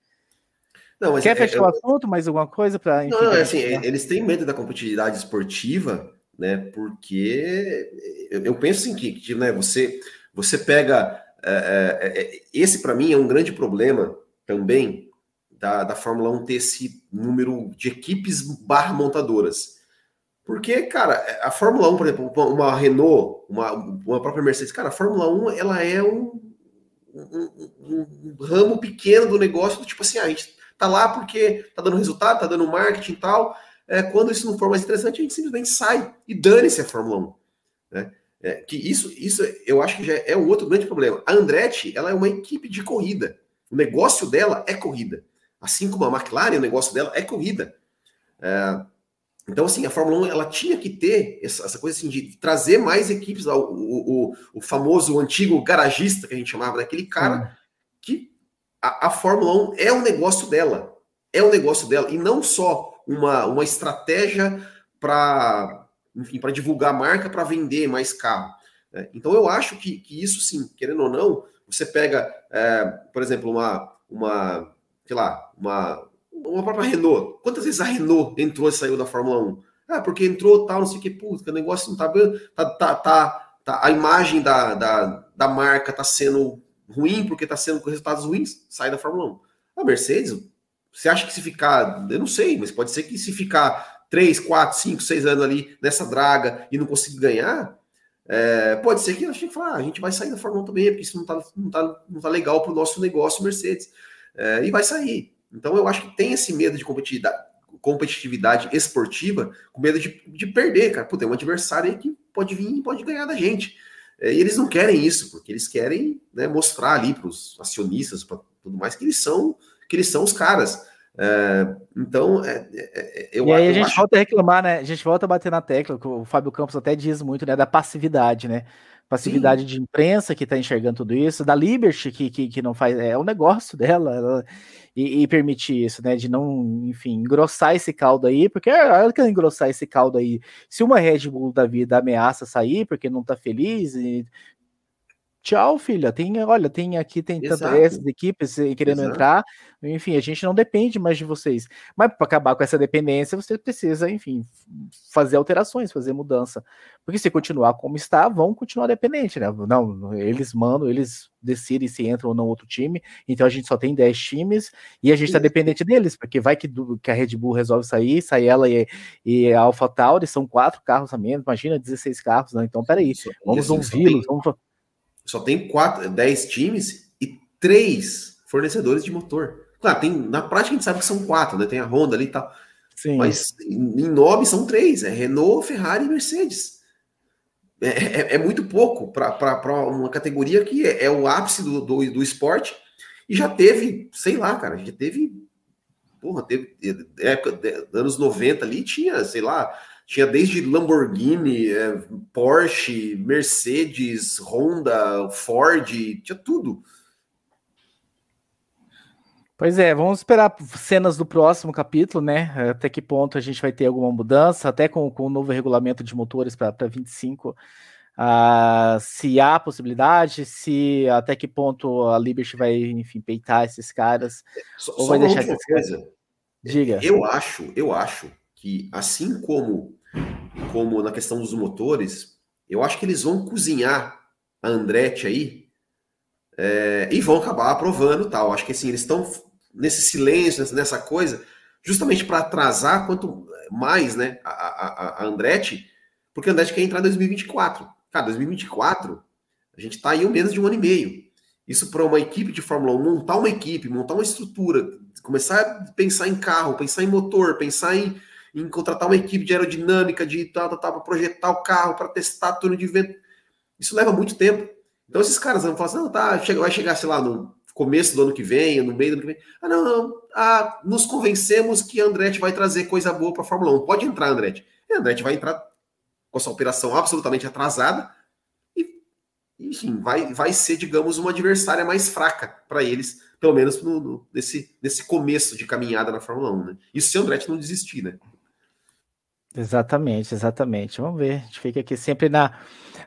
Não, Quer é, fechar é, o assunto? Mais alguma coisa para. Não, não, é assim, eles têm medo da competitividade esportiva né? Porque eu penso assim que, né, você, você pega. É, é, é esse, para mim, é um grande problema também da, da Fórmula 1 ter esse número de equipes barra montadoras. Porque, cara, a Fórmula 1, por exemplo, uma Renault, uma, uma própria Mercedes, cara, a Fórmula 1 ela é um, um, um, um ramo pequeno do negócio, tipo assim, ah, a gente tá lá porque tá dando resultado, tá dando marketing e tal, é, quando isso não for mais interessante, a gente simplesmente sai e dane-se a Fórmula 1. Né? É, que isso, isso eu acho que já é um outro grande problema. A Andretti ela é uma equipe de corrida. O negócio dela é corrida. Assim como a McLaren, o negócio dela é corrida. É, então, assim, a Fórmula 1 ela tinha que ter essa, essa coisa assim, de trazer mais equipes, o, o, o, o famoso, o antigo garagista que a gente chamava, daquele cara que a, a Fórmula 1 é o negócio dela. É o negócio dela. E não só uma, uma estratégia para enfim para divulgar a marca para vender mais carro. Né? Então eu acho que, que isso sim, querendo ou não, Você pega, é, por exemplo, uma, uma, sei lá, uma, uma própria Renault. Quantas vezes a Renault entrou e saiu da Fórmula 1? Ah, porque entrou tal, não sei o que, puta, o negócio não tá tá, tá, tá, tá, a imagem da, da, da marca tá sendo ruim porque tá sendo com resultados ruins, sai da Fórmula 1. A Mercedes, você acha que se ficar, eu não sei, mas pode ser que se ficar 3, 4, 5, 6 anos ali nessa draga e não conseguir ganhar, é, pode ser que a gente fale, ah, a gente vai sair da Fórmula 1 também, porque isso não tá, não tá, não tá legal para o nosso negócio Mercedes. É, e vai sair. Então eu acho que tem esse medo de competitividade, competitividade esportiva, com medo de, de perder, cara. Pô, tem um adversário aí que pode vir e pode ganhar da gente. É, e eles não querem isso, porque eles querem né, mostrar ali para os acionistas, para tudo mais, que eles são que eles são os caras. É, então, é, é, é eu, e aí a gente acho... volta a reclamar, né? A gente volta a bater na tecla, que o Fábio Campos até diz muito, né? Da passividade, né? Passividade Sim. de imprensa que está enxergando tudo isso, da Liberty que, que, que não faz, é o negócio dela, ela, e, e, permitir isso, né? De não, enfim, engrossar esse caldo aí, porque ela quer engrossar esse caldo aí. Se uma Red Bull da vida ameaça sair porque não está feliz, e Tchau, filha. Tem, olha, tem aqui, tem tantas essas equipes eh, querendo Exato. entrar. Enfim, a gente não depende mais de vocês. Mas para acabar com essa dependência, você precisa, enfim, fazer alterações, fazer mudança. Porque se continuar como está, vão continuar dependente, né? Não, eles mandam, eles decidem se entram ou não outro time. Então a gente só tem 10 times e a gente está dependente deles, porque vai que, que, a Red Bull resolve sair, sai ela e, e a AlphaTauri, são quatro carros a menos, imagina 16 carros, né? Então peraí, vamos ouvi-los, vamos só tem quatro, dez times e três fornecedores de motor. Claro, tem, na prática a gente sabe que são quatro, né? Tem a Honda ali e tal. Sim. Mas em nome são três: é Renault, Ferrari e Mercedes. É, é, é muito pouco para uma categoria que é, é, o ápice do, do, do esporte. E já teve, sei lá, cara, já teve. Porra, teve. Época, anos 90 ali tinha, sei lá, tinha desde Lamborghini, é, Porsche, Mercedes, Honda, Ford, tinha tudo. Pois é, vamos esperar cenas do próximo capítulo, né? Até que ponto a gente vai ter alguma mudança, até com, com o novo regulamento de motores para 25. Uh, se há possibilidade, se até que ponto a Liberty vai, enfim, peitar esses caras, só, ou vai deixar de coisa. Diga. Eu acho, eu acho que assim como como na questão dos motores, eu acho que eles vão cozinhar a Andretti aí é, e vão acabar aprovando tal. Acho que assim, eles estão nesse silêncio, nessa coisa, justamente para atrasar quanto mais né, a, a, a Andretti, porque a Andretti quer entrar em 2024. Cara, 2024, a gente está aí um menos de um ano e meio. Isso para uma equipe de Fórmula 1, montar uma equipe, montar uma estrutura, começar a pensar em carro, pensar em motor, pensar em em contratar uma equipe de aerodinâmica, de tal, tal, tal, para projetar o carro, para testar turno de vento. Isso leva muito tempo. Então esses caras vão falar assim, não, tá, chega, vai chegar, sei lá, no começo do ano que vem, no meio do ano que vem. Ah, não, não. Ah, nos convencemos que Andretti vai trazer coisa boa para a Fórmula 1. Pode entrar, Andretti. E Andretti vai entrar com essa operação absolutamente atrasada e, enfim, vai, vai ser, digamos, uma adversária mais fraca para eles, pelo menos no, no, nesse, nesse começo de caminhada na Fórmula 1. Né? Isso se Andretti não desistir, né? Exatamente, exatamente. Vamos ver. A gente fica aqui sempre na,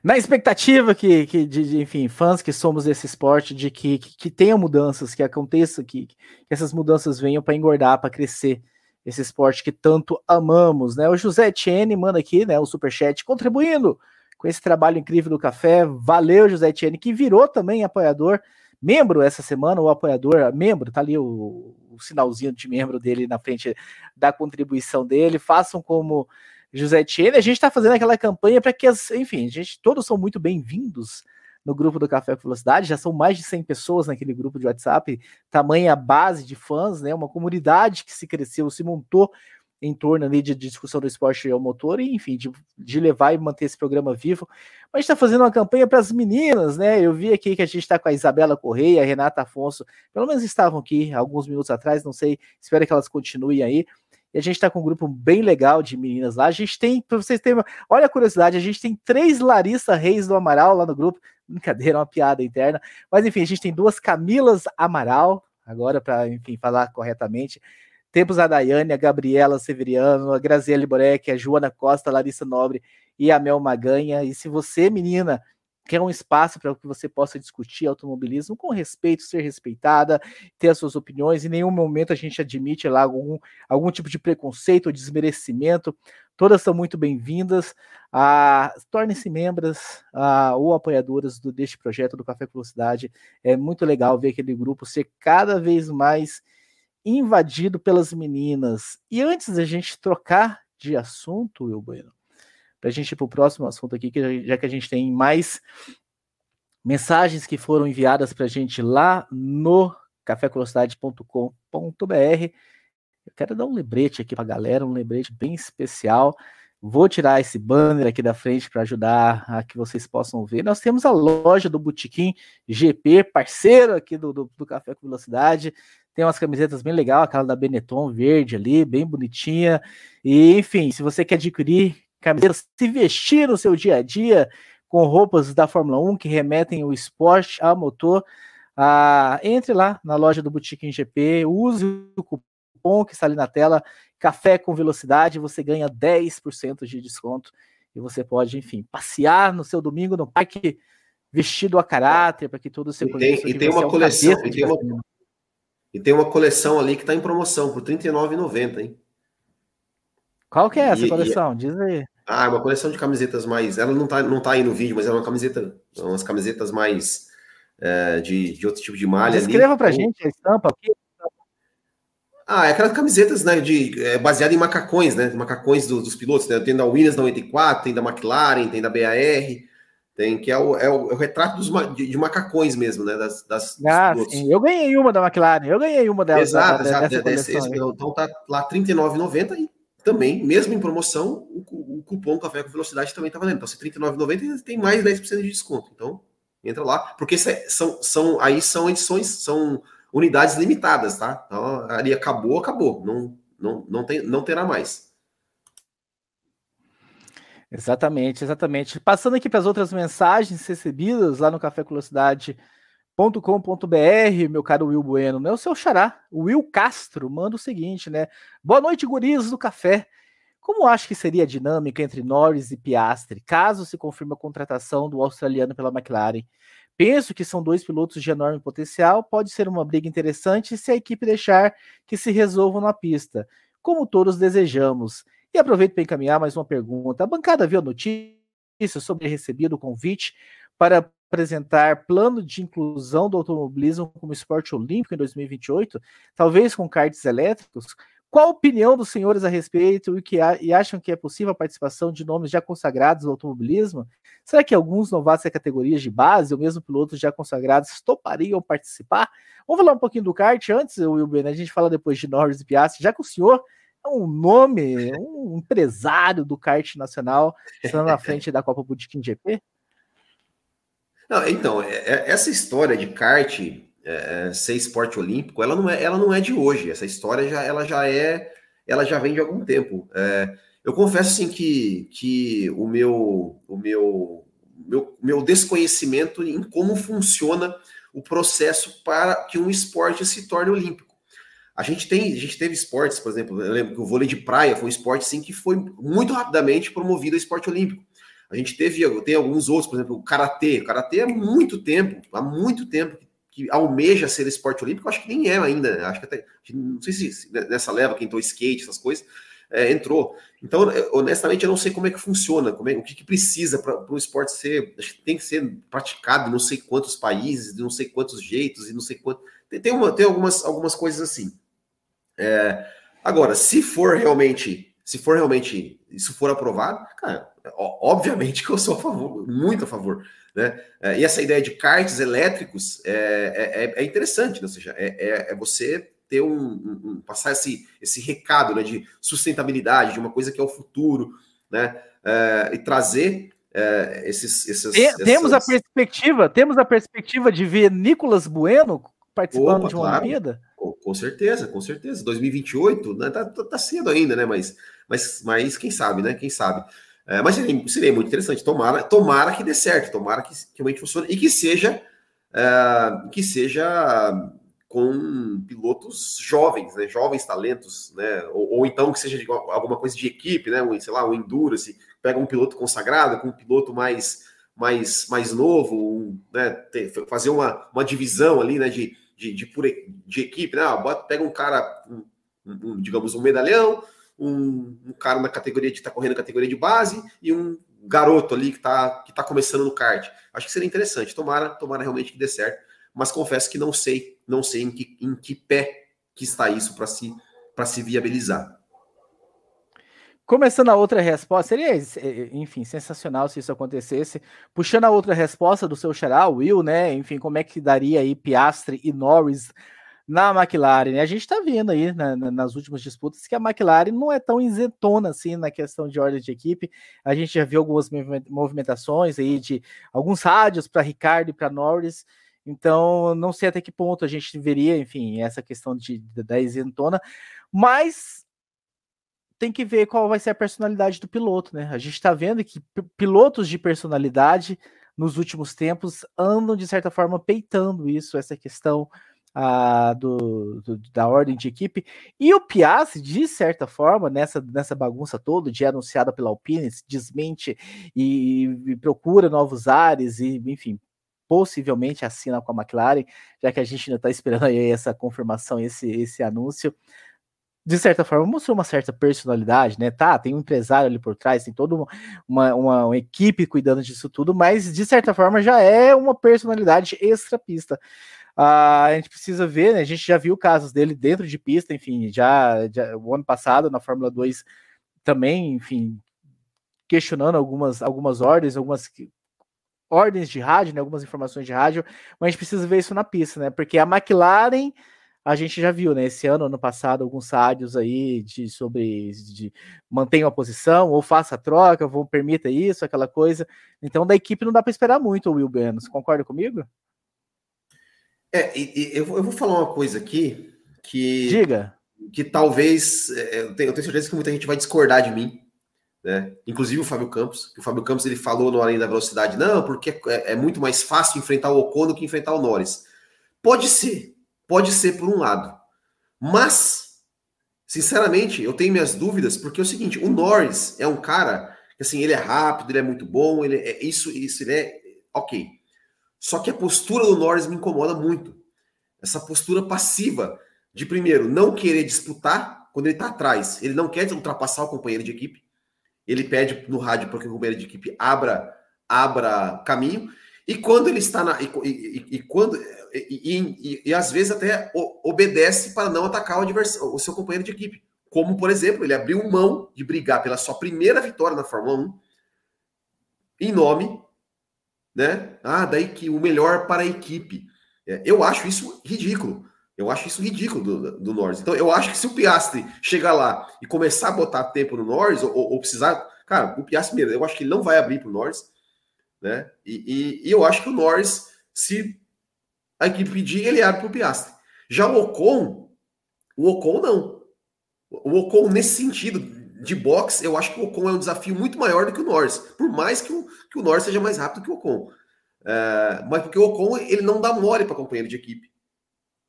na expectativa que, que de, de enfim, fãs que somos desse esporte, de que, que, que tenha mudanças, que aconteça, que, que essas mudanças venham para engordar, para crescer esse esporte que tanto amamos, né? O José Etienne manda aqui, né, o superchat contribuindo com esse trabalho incrível do café. Valeu, José Etienne, que virou também apoiador, membro essa semana, o apoiador, membro, tá ali o, o sinalzinho de membro dele na frente da contribuição dele. Façam como José Tiene. A gente está fazendo aquela campanha para que, as, enfim, a gente, todos são muito bem-vindos no grupo do Café com Velocidade. Já são mais de 100 pessoas naquele grupo de WhatsApp, tamanha base de fãs, né? Uma comunidade que se cresceu, se montou em torno ali de, discussão do esporte ao motor e, enfim, de, de levar e manter esse programa vivo. Mas está fazendo uma campanha para as meninas, né? Eu vi aqui que a gente está com a Isabela Correia, a Renata Afonso, pelo menos estavam aqui alguns minutos atrás, não sei, espero que elas continuem aí. E a gente está com um grupo bem legal de meninas lá. A gente tem, para vocês terem, olha a curiosidade, a gente tem três Larissa Reis do Amaral lá no grupo. Brincadeira, uma piada interna. Mas enfim, a gente tem duas Camilas Amaral, agora para, enfim, falar corretamente. Temos a Daiane, a Gabriela Severiano, a Graziele Borek, a Joana Costa, a Larissa Nobre e a Mel Maganha. E se você, menina, quer um espaço para que você possa discutir automobilismo com respeito, ser respeitada, ter as suas opiniões. Em nenhum momento a gente admite lá algum, algum tipo de preconceito ou desmerecimento. Todas são muito bem-vindas. Ah, Tornem-se membros ah, ou apoiadoras do, deste projeto do Café com Velocidade. É muito legal ver aquele grupo ser cada vez mais invadido pelas meninas. E antes da gente trocar de assunto, Will Bueno, para a gente ir para o próximo assunto aqui, que já que a gente tem mais mensagens que foram enviadas para a gente lá no cafévelocidade.com.br. Eu quero dar um lembrete aqui para a galera, um lembrete bem especial. Vou tirar esse banner aqui da frente para ajudar a que vocês possam ver. Nós temos a loja do Botequim GP, parceiro aqui do, do, do Café com Velocidade. Tem umas camisetas bem legal, aquela da Benetton verde ali, bem bonitinha. E enfim, se você quer adquirir camisetas, se vestir no seu dia a dia com roupas da Fórmula 1 que remetem o esporte a motor, ah, entre lá na loja do Boutique GP, use o cupom que está ali na tela, Café com Velocidade, você ganha 10% de desconto e você pode, enfim, passear no seu domingo no parque vestido a caráter para que todos se conheçam. E tem, e tem uma coleção, e tem uma, e tem uma coleção ali que está em promoção por R$ 39,90, hein? Qual que é essa e, coleção? E... Diz aí. Ah, é uma coleção de camisetas mais. Ela não tá, não tá aí no vídeo, mas é uma camiseta. Umas camisetas mais é, de, de outro tipo de malha. Escreva pra então... gente a estampa aqui. Ah, é aquelas camisetas, né, de, é, baseada em macacões, né, macacões do, dos pilotos, né, tem da Williams 94, tem da McLaren, tem da BAR, tem que é o, é o, é o retrato dos, de, de, macacões mesmo, né, das, das Ah, sim, eu ganhei uma da McLaren, eu ganhei uma delas. Exato, da, exato, desse, esse, então tá lá R$39,90 e também, mesmo em promoção, o, o cupom Café com Velocidade também tá valendo. Então, se R$39,90 tem mais 10% de desconto. Então, entra lá, porque são, são, aí são edições, são unidades limitadas, tá? Então, ali acabou, acabou. Não, não, não, tem, não terá mais. Exatamente, exatamente. Passando aqui para as outras mensagens recebidas lá no Café com Velocidade com.br, meu caro Will Bueno, né? O seu xará, Will Castro, manda o seguinte, né? Boa noite, guris do café. Como acha que seria a dinâmica entre Norris e Piastri, caso se confirme a contratação do australiano pela McLaren? Penso que são dois pilotos de enorme potencial, pode ser uma briga interessante se a equipe deixar que se resolvam na pista, como todos desejamos. E aproveito para encaminhar mais uma pergunta. A bancada viu a notícia sobre recebido o convite para apresentar plano de inclusão do automobilismo como esporte olímpico em 2028, talvez com karts elétricos. Qual a opinião dos senhores a respeito e, que, e acham que é possível a participação de nomes já consagrados no automobilismo? Será que alguns novatos da categorias de base ou mesmo pilotos já consagrados topariam participar? Vamos falar um pouquinho do kart antes, Wilber, né? a gente fala depois de Norris e Piastri, já que o senhor um nome, um empresário do kart nacional, estando na frente da Copa Budiquim GP? Não, então, é, é, essa história de kart é, ser esporte olímpico, ela não, é, ela não é de hoje. Essa história já, ela já é, ela já vem de algum tempo. É, eu confesso assim que, que o meu, o meu, meu, meu desconhecimento em como funciona o processo para que um esporte se torne olímpico. A gente tem, a gente teve esportes, por exemplo, eu lembro que o vôlei de praia foi um esporte sim que foi muito rapidamente promovido a esporte olímpico. A gente teve, tem alguns outros, por exemplo, o karatê. O karatê há muito tempo, há muito tempo que almeja ser esporte olímpico, acho que nem é ainda. Né? Acho que até, não sei se nessa leva, quem entrou skate, essas coisas, é, entrou. Então, honestamente, eu não sei como é que funciona, como é, o que, que precisa para o esporte ser. Acho que tem que ser praticado em não sei quantos países, de não sei quantos jeitos, e não sei quanto. Tem, tem, uma, tem algumas, algumas coisas assim. É, agora, se for realmente, se for realmente, isso for aprovado, cara, obviamente que eu sou a favor, muito a favor. Né? É, e essa ideia de karts elétricos é, é, é, é interessante, né? ou seja, é, é, é você ter um, um, um, passar esse, esse recado né, de sustentabilidade, de uma coisa que é o futuro, né? e trazer esses, esses temos essas... a perspectiva, temos a perspectiva de ver Nicolas Bueno participando Opa, de uma claro. Olimpíada? Com, certeza, com certeza. 2028, né? Tá, tá, tá cedo ainda, né? Mas, mas, mas quem sabe, né? Quem sabe. É, mas seria, seria, muito interessante. Tomara, tomara que dê certo, tomara que, realmente funcione e que seja é, que seja com pilotos jovens, né, jovens talentos, né, ou, ou, então que seja alguma coisa de equipe, né, um, sei lá, um endurance, pega um piloto consagrado com um piloto mais mais, mais novo, um, né, fazer uma, uma divisão ali, né, de, de, de, de equipe, né, ah, bota, pega um cara, um, um, digamos, um medalhão, um, um, cara na categoria de tá correndo na categoria de base e um garoto ali que tá, que tá começando no kart. Acho que seria interessante. Tomara, tomara realmente que dê certo. Mas confesso que não sei, não sei em que, em que pé que está isso para se, se viabilizar. Começando a outra resposta, seria, enfim, sensacional se isso acontecesse. Puxando a outra resposta do seu xará, Will, né? Enfim, como é que daria aí Piastre e Norris na McLaren? Né? A gente está vendo aí na, na, nas últimas disputas que a McLaren não é tão isentona assim na questão de ordem de equipe. A gente já viu algumas movimentações aí de alguns rádios para Ricardo e para Norris. Então, não sei até que ponto a gente veria, enfim, essa questão de, da isentona, mas tem que ver qual vai ser a personalidade do piloto, né? A gente está vendo que pilotos de personalidade nos últimos tempos andam, de certa forma, peitando isso, essa questão ah, do, do, da ordem de equipe. E o Piastri, de certa forma, nessa, nessa bagunça toda, de anunciada pela Alpine, desmente e, e procura novos ares, e enfim, possivelmente assina com a McLaren, já que a gente ainda está esperando aí essa confirmação, esse, esse anúncio de certa forma, mostrou uma certa personalidade, né? Tá, tem um empresário ali por trás, tem toda uma, uma, uma, equipe cuidando disso tudo, mas de certa forma já é uma personalidade extra-pista. Ah, a gente precisa ver, né? A gente já viu casos dele dentro de pista, enfim, já, já o ano passado na Fórmula 2 também, enfim, questionando algumas, algumas ordens, algumas ordens de rádio, né? Algumas informações de rádio, mas a gente precisa ver isso na pista, né? Porque a McLaren a gente já viu, né? Esse ano, ano passado, alguns rádios aí de sobre de mantenha a posição ou faça a troca, vou permita isso, aquela coisa. Então, da equipe não dá para esperar muito, o Will Benos. Concorda comigo? É, e, e eu, vou, falar uma coisa aqui que. Diga. Que talvez. É, eu tenho, eu tenho certeza que muita gente vai discordar de mim. Né? Inclusive o Fábio Campos. O Fábio Campos ele falou no Além da Velocidade, não, porque é, é muito mais fácil enfrentar o Ocon do que enfrentar o Norris. Pode ser, Pode ser por um lado. Mas, sinceramente, eu tenho minhas dúvidas, porque é o seguinte, o Norris é um cara que assim, ele é rápido, ele é muito bom, ele é isso, isso, ele é ok. Só que a postura do Norris me incomoda muito. Essa postura passiva de primeiro não querer disputar quando ele está atrás. Ele não quer ultrapassar o companheiro de equipe. Ele pede no rádio para que o companheiro de equipe abra abra caminho. E quando ele está na. E, e, e quando e, e, e, às vezes até obedece para não atacar o, adversário, o seu companheiro de equipe. Como, por exemplo, ele abriu mão de brigar pela sua primeira vitória na Fórmula 1 em nome, né? Ah, daí que o melhor para a equipe. É, eu acho isso ridículo. Eu acho isso ridículo do, do Norris. Então, eu acho que se o Piastri chegar lá e começar a botar tempo no Norris, ou, ou precisar. Cara, o Piastri eu acho que ele não vai abrir para o Norris, né? E, e, e eu acho que o Norris, se a equipe pedir, ele abre para o Piastri. Já o Ocon, o Ocon não. O Ocon, nesse sentido de boxe, eu acho que o Ocon é um desafio muito maior do que o Norris. Por mais que o, que o Norris seja mais rápido que o Ocon. É, mas porque o Ocon, ele não dá mole para companheiro de equipe.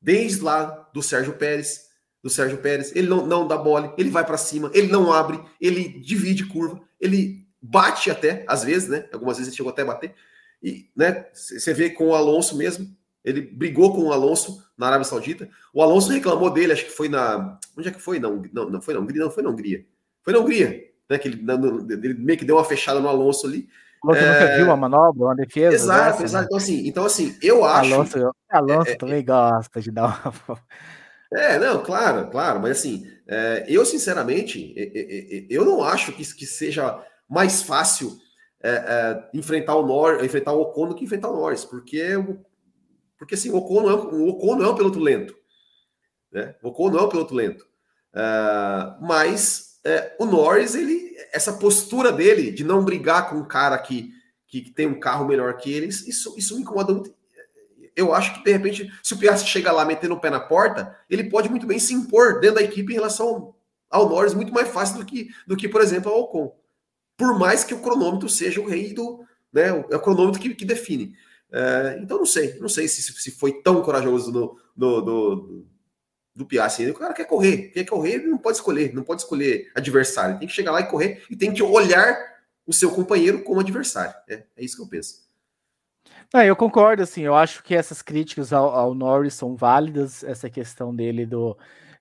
Desde lá do Sérgio Pérez, do Sérgio Pérez, ele não, não dá mole, ele vai para cima, ele não abre, ele divide curva, ele bate até, às vezes, né? Algumas vezes ele chegou até a bater. E, né, você vê com o Alonso mesmo, ele brigou com o Alonso na Arábia Saudita. O Alonso reclamou dele, acho que foi na. Onde é que foi? Não, não, não foi na Hungria, não foi na Hungria. Foi na Hungria, né? Que ele, ele meio que deu uma fechada no Alonso ali. Você é... nunca viu uma manobra, uma defesa? Exato, dessa, exato. Né? Então, assim, então, assim, eu acho. Alonso, Alonso é, é, também gosta de dar uma. É, não, claro, claro, mas assim, é, eu sinceramente, eu não acho que, que seja mais fácil é, é, enfrentar o Norris, enfrentar o Ocon do que enfrentar o Norris, porque porque assim, o Ocon não é, o Ocon não é um piloto lento. Né? O Ocon não é um piloto lento. Uh, mas é, o Norris, ele, essa postura dele de não brigar com um cara que, que, tem um carro melhor que eles, isso, isso me incomoda muito. Eu acho que, de repente, se o Piastri chega lá metendo o pé na porta, ele pode muito bem se impor dentro da equipe em relação ao, ao Norris muito mais fácil do que, do que por exemplo, ao Ocon. Por mais que o cronômetro seja o rei do. Né, é o cronômetro que, que define. É, então não sei, não sei se, se foi tão corajoso no, no, no do Piastri. O cara quer correr, quer correr, ele não pode escolher, não pode escolher adversário, tem que chegar lá e correr e tem que olhar o seu companheiro como adversário. É, é isso que eu penso. Ah, eu concordo, assim, eu acho que essas críticas ao, ao, Norris são válidas, essa questão dele do,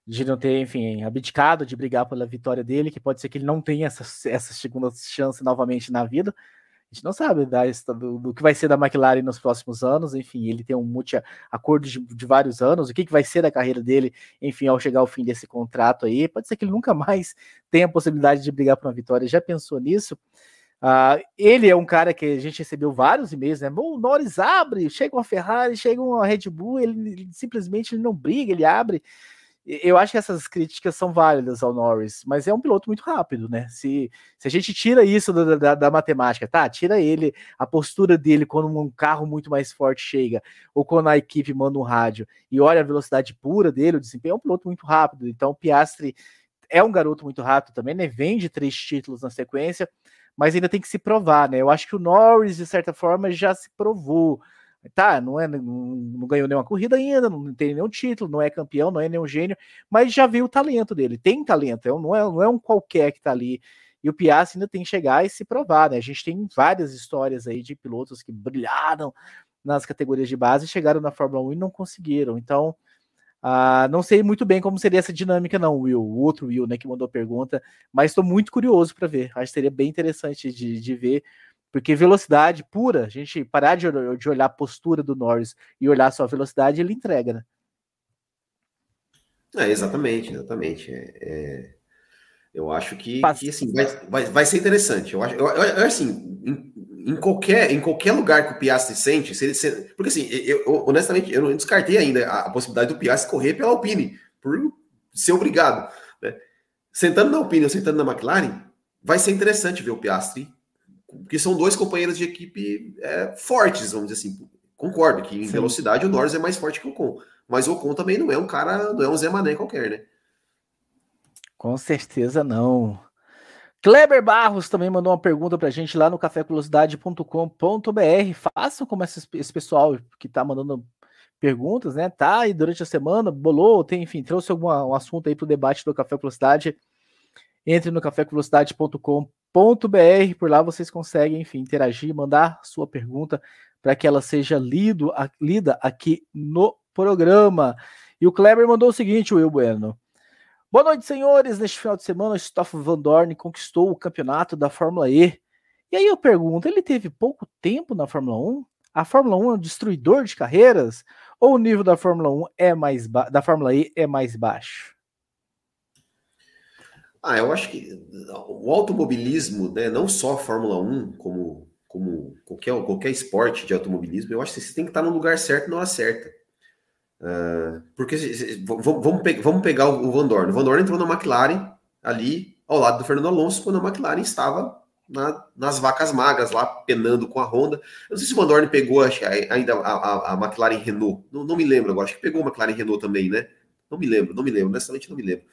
de não ter, enfim, abdicado de brigar pela vitória dele, que pode ser que ele não tenha essa, essa segunda chance novamente na vida, gente não sabe da, do, do, que vai ser da McLaren nos próximos anos, enfim, ele tem um multi-acordo de, de, vários anos, o que, que vai ser da carreira dele, enfim, ao chegar ao fim desse contrato aí, pode ser que ele nunca mais tenha a possibilidade de brigar por uma vitória, já pensou nisso? Uh, ele é um cara que a gente recebeu vários e-mails, né? O Norris abre, chega uma Ferrari, chega uma Red Bull, ele, ele, simplesmente ele não briga, ele abre. Eu acho que essas críticas são válidas ao Norris, mas é um piloto muito rápido, né? Se, se a gente tira isso da, da, da matemática, tá? Tira ele, a postura dele quando um carro muito mais forte chega, ou quando a equipe manda um rádio, e olha a velocidade pura dele, o desempenho é um piloto muito rápido. Então o Piastri é um garoto muito rápido também, né? Vende três títulos na sequência mas ainda tem que se provar, né? Eu acho que o Norris, de certa forma, já se provou. Tá, não, é, não, não ganhou nenhuma corrida ainda, não tem nenhum título, não é campeão, não é nenhum gênio, mas já viu o talento dele, tem talento, é não, é, não é um qualquer que tá ali. E o Piastri ainda tem que chegar e se provar, né? A gente tem várias histórias aí de pilotos que brilharam nas categorias de base, chegaram na Fórmula 1 e não conseguiram. Então, ah, não sei muito bem como seria essa dinâmica, não, Will. O outro Will, né, que mandou pergunta, mas estou muito curioso para ver. Acho que seria bem interessante de, de ver, porque velocidade pura, a gente parar de, de olhar a postura do Norris e olhar só a velocidade, ele entrega, né? É, exatamente, exatamente. É, é, eu acho que, que assim, vai, vai, vai ser interessante. Eu acho, eu, eu, assim, em qualquer, em qualquer lugar que o Piastri sente, se ele, se, porque assim, eu, eu, honestamente, eu não descartei ainda a, a, possibilidade do Piastri correr pela Alpine, por ser obrigado. Né? Sentando na Alpine ou sentando na McLaren, vai ser interessante ver o Piastri, porque são dois companheiros de equipe é, fortes, vamos dizer assim. Concordo que em Sim. velocidade o Norris é mais forte que o Ocon, mas o Ocon também não é um cara, não é um Zé Mané qualquer, né? Com certeza não. Kleber Barros também mandou uma pergunta para a gente lá no cafévelocidade.com.br. Façam como esse, esse pessoal que está mandando perguntas, né? Tá aí durante a semana, bolou, tem, enfim, trouxe algum um assunto aí para o debate do Café Velocidade. Entre no cafévelocidade.com.br, por lá vocês conseguem, enfim, interagir, mandar sua pergunta para que ela seja lido, a, lida aqui no programa. E o Kleber mandou o seguinte, Will Bueno. Boa noite, senhores. Neste final de semana, Stoff Van Dorn conquistou o campeonato da Fórmula E. E aí eu pergunto, ele teve pouco tempo na Fórmula 1? A Fórmula 1 é um destruidor de carreiras? Ou o nível da Fórmula 1 é mais da Fórmula E é mais baixo? Ah, eu acho que o automobilismo, né, não só a Fórmula 1, como, como qualquer, qualquer esporte de automobilismo, eu acho que você tem que estar no lugar certo na hora certa. Uh, porque vamos, pe vamos pegar o Van Dorn. O Van Dorn entrou na McLaren ali ao lado do Fernando Alonso quando a McLaren estava na, nas vacas magras lá penando com a Honda. Eu não sei se o Van Dorn pegou acho, ainda a, a, a McLaren Renault. Não, não, me lembro agora. Acho que pegou a McLaren Renault também, né? Não me lembro, não me lembro. Honestamente, não me lembro.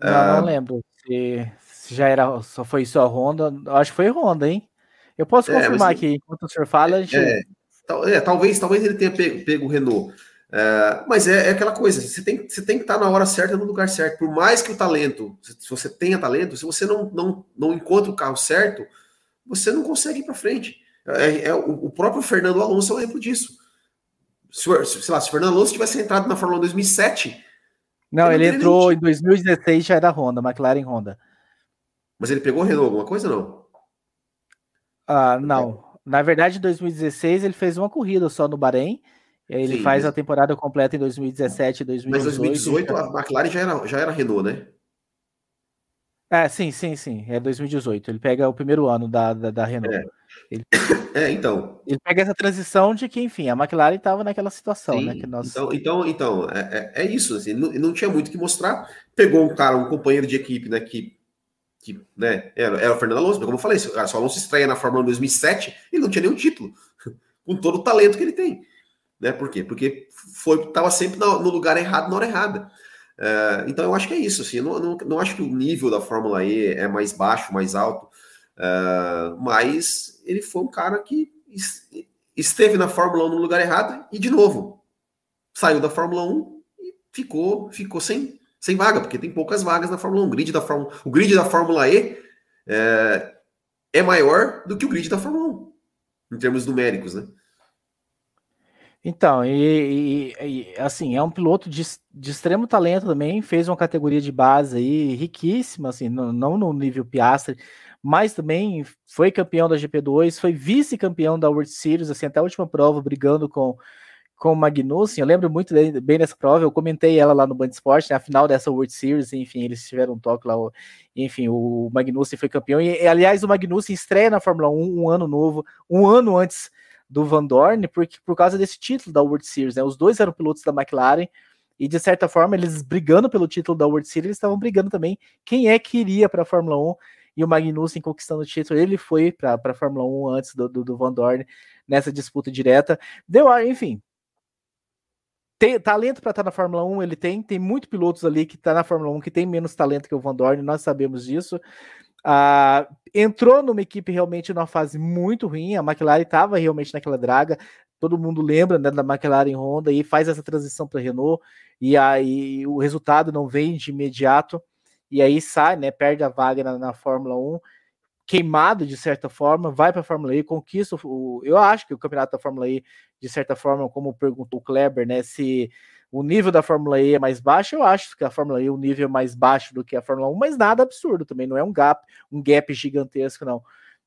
Não, uh, não lembro. Se, se, já era, só foi só a Honda. Acho que foi Honda, hein? Eu posso é, confirmar mas, aqui enquanto o senhor fala. A gente... é, é, talvez, talvez ele tenha pego, pego o Renault. É, mas é, é, aquela coisa, você tem, você tem que estar na hora certa, no lugar certo. Por mais que o talento, se você tenha talento, se você não, não, não encontra o carro certo, você não consegue ir para frente. É, é, o, o, próprio Fernando Alonso é um exemplo disso. Se, sei lá, se o Fernando Alonso tivesse entrado na Fórmula 1 em 2007. Não, ele, ele entrou nem... em 2016, já era Honda, McLaren Honda. Mas ele pegou Renault alguma coisa não? Ah, não. Na verdade, em 2016 ele fez uma corrida só no Bahrein ele Sim, faz mas... a temporada completa em 2017 e 2018. Mas 2018 a McLaren já era, já era Renault, né? É, sim, sim, sim. É 2018. Ele pega o primeiro ano da, da, da Renault. É. Ele, é, então. Ele pega essa transição de que, enfim, a McLaren estava naquela situação, sim, né? Que nós... Então, então, então é, é, é isso. Assim, não, não tinha muito o que mostrar. Pegou um cara, um companheiro de equipe, né? Que, que né, era, era o Fernando Alonso. Como eu falei, se o Alonso estreia na Fórmula 1 em 2007, ele não tinha nenhum título. Com todo o talento que ele tem. Né? Por quê? Porque foi estava sempre no, lugar errado na hora errada. Uh, então eu acho que é isso. Assim, eu não, não, não, acho que o nível da Fórmula E é mais baixo, mais alto, uh, mas ele foi um cara que esteve na Fórmula 1 no lugar errado e, de novo, saiu da Fórmula 1 e ficou, ficou sem, sem vaga, porque tem poucas vagas na Fórmula 1. O grid da Fórmula, o grid da Fórmula E é, é maior do que o grid da Fórmula 1, em termos numéricos, né? Então, e, e, e, assim, é um piloto de, de, extremo talento também, fez uma categoria de base aí riquíssima, assim, não, não no nível Piastri, mas também foi campeão da GP2, foi vice-campeão da World Series, assim, até a última prova, brigando com, com o Magnussen, eu lembro muito bem dessa prova, eu comentei ela lá no Band Esporte, né, a final dessa World Series, enfim, eles tiveram um toque lá, enfim, o Magnussen foi campeão, e aliás, o Magnussen estreia na Fórmula 1 um ano novo, um ano antes do Van Dorn, porque, por causa desse título da World Series, né? Os dois eram pilotos da McLaren, e de certa forma, eles brigando pelo título da World Series, eles estavam brigando também quem é que iria para a Fórmula 1, e o Magnussen conquistando o título, ele foi para a Fórmula 1 antes do, do, do, Van Dorn nessa disputa direta. Deu, enfim. Tem talento para estar tá na Fórmula 1, ele tem, tem muito pilotos ali que está na Fórmula 1 que tem menos talento que o Van Dorn, nós sabemos disso. Entrou numa equipe realmente numa fase muito ruim. A McLaren estava realmente naquela draga. Todo mundo lembra né, da McLaren Honda e faz essa transição para Renault. E aí o resultado não vem de imediato. E aí sai, né? Perde a vaga na, na Fórmula 1, queimado de certa forma, vai para a Fórmula E, conquista o. Eu acho que o campeonato da Fórmula E, de certa forma, como perguntou o Kleber, né? Se o nível da Fórmula E é mais baixo, eu acho que a Fórmula E o nível é mais baixo do que a Fórmula 1, mas nada absurdo também, não é um gap, um gap gigantesco, não.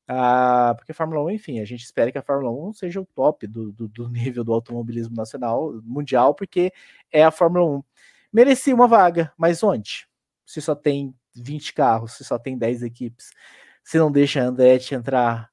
Ah, porque a Fórmula 1, enfim, a gente espera que a Fórmula 1 seja o top do, do, do nível do automobilismo nacional, mundial, porque é a Fórmula 1. Merecia uma vaga, mas onde? Se só tem 20 carros, se só tem 10 equipes, se não deixa a Andretti entrar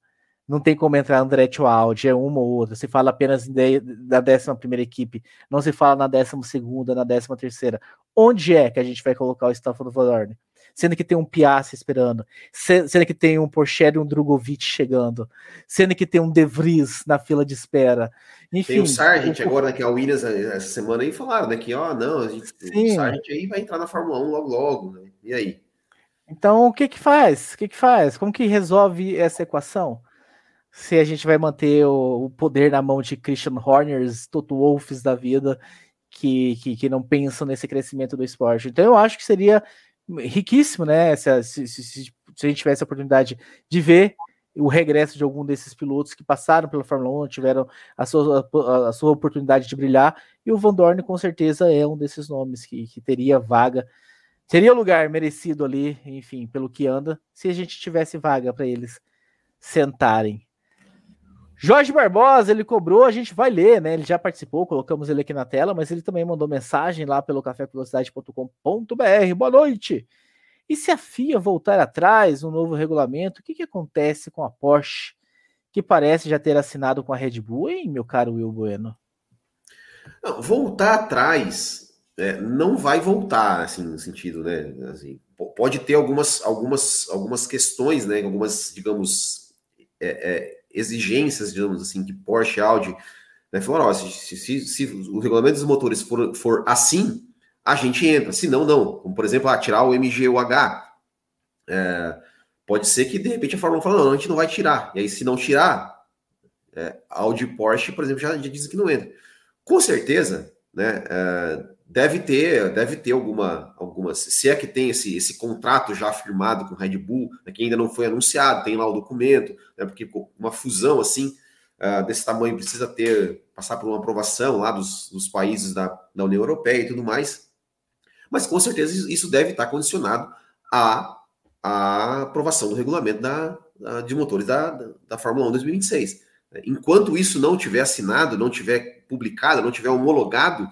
não tem como entrar Andretti ou Audi, é uma ou outra. Se fala apenas da 11 primeira equipe, não se fala na 12 segunda, na 13 terceira. Onde é que a gente vai colocar o Stafford Vadorne? Sendo que tem um Piastri esperando, sendo que tem um Porsche e um Drogovic chegando, sendo que tem um De Vries na fila de espera. Enfim, tem o Sargent o... agora, né, que é o Williams essa semana aí falaram, né, que ó, não, a gente, o Sargent aí vai entrar na Fórmula 1 logo logo, né? E aí? Então, o que que faz? O que que faz? Como que resolve essa equação? se a gente vai manter o, o poder na mão de Christian Horners, Toto Wolffs da vida, que, que, que, não pensam nesse crescimento do esporte. Então eu acho que seria riquíssimo, né? Se, se, se, se a gente tivesse a oportunidade de ver o regresso de algum desses pilotos que passaram pela Fórmula 1, tiveram a sua, a, a sua oportunidade de brilhar, e o Van Dorn com certeza é um desses nomes que, que teria vaga, teria lugar merecido ali, enfim, pelo que anda, se a gente tivesse vaga para eles sentarem. Jorge Barbosa, ele cobrou, a gente vai ler, né? Ele já participou, colocamos ele aqui na tela, mas ele também mandou mensagem lá pelo cafévelocidade.com.br. Boa noite. E se a FIA voltar atrás no novo regulamento, o que, que acontece com a Porsche, que parece já ter assinado com a Red Bull, hein, meu caro Will Bueno? Não, voltar atrás é, não vai voltar, assim, no sentido, né? Assim, pode ter algumas, algumas, algumas questões, né? Algumas, digamos, é, é, exigências, digamos assim, que Porsche Audi né, falaram, ó, se, se, se, o regulamento dos motores for, for assim, a gente entra, se não, não. Como, por exemplo, ah, tirar o MGUH. É, pode ser que, de repente, a Fórmula 1 fala, não, a gente não vai tirar. E aí, se não tirar, é, Audi e Porsche, por exemplo, já, já dizem que não entra. Com certeza, né, é, deve ter, deve ter alguma, algumas, se é que tem esse, esse contrato já firmado com Red Bull, né, que ainda não foi anunciado, tem lá o documento, né, porque uma fusão assim uh, desse tamanho precisa ter passar por uma aprovação lá dos, dos países da, da União Europeia e tudo mais. Mas com certeza isso deve estar condicionado à, à aprovação do regulamento da, da de motores da, da, da Fórmula 1 2026. Enquanto isso não tiver assinado, não tiver publicado, não tiver homologado,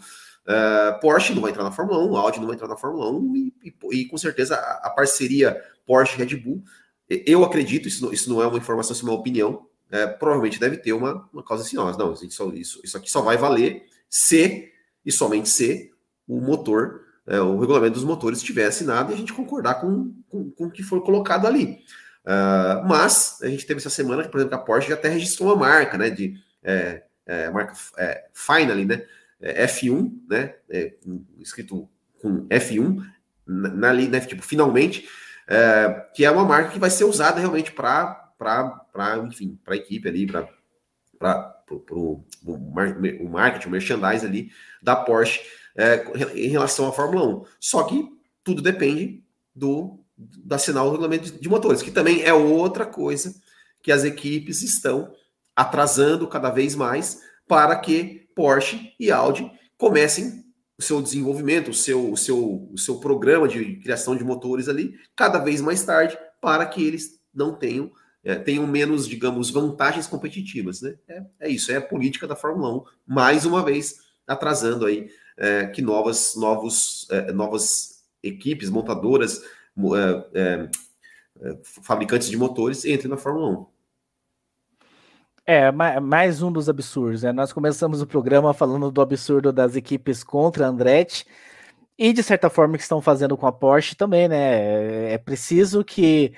Uh, Porsche não vai entrar na Fórmula 1, Audi não vai entrar na Fórmula 1 e, e, e com certeza a, a, parceria Porsche-Red Bull, eu acredito, isso não, isso não é uma informação, isso é uma opinião, é, provavelmente deve ter uma, uma causa assim, ó, não, isso, isso, isso aqui só vai valer se e somente se o motor, é, o regulamento dos motores estiver assinado e a gente concordar com, com, com o que for colocado ali. Uh, mas a gente teve essa semana por exemplo, a Porsche já até registrou uma marca, né, de é, é, marca Finally, né, F1, né? É, escrito com F1 na, linha, né, tipo, finalmente, é, que é uma marca que vai ser usada realmente para, enfim, para a equipe ali, para o marketing, o merchandise ali da Porsche é, em relação à Fórmula 1. Só que tudo depende do da assinar o regulamento de motores, que também é outra coisa que as equipes estão atrasando cada vez mais para que Porsche e Audi comecem o seu desenvolvimento, o seu, o seu, o seu programa de criação de motores ali cada vez mais tarde, para que eles não tenham, é, tenham menos, digamos, vantagens competitivas. Né? É, é, isso, é a política da Fórmula 1, mais uma vez atrasando aí é, que novas, novos, é, novas equipes, montadoras, é, é, fabricantes de motores entrem na Fórmula 1. É, mais um dos absurdos, né? Nós começamos o programa falando do absurdo das equipes contra a Andretti e, de certa forma, que estão fazendo com a Porsche também, né? É preciso que,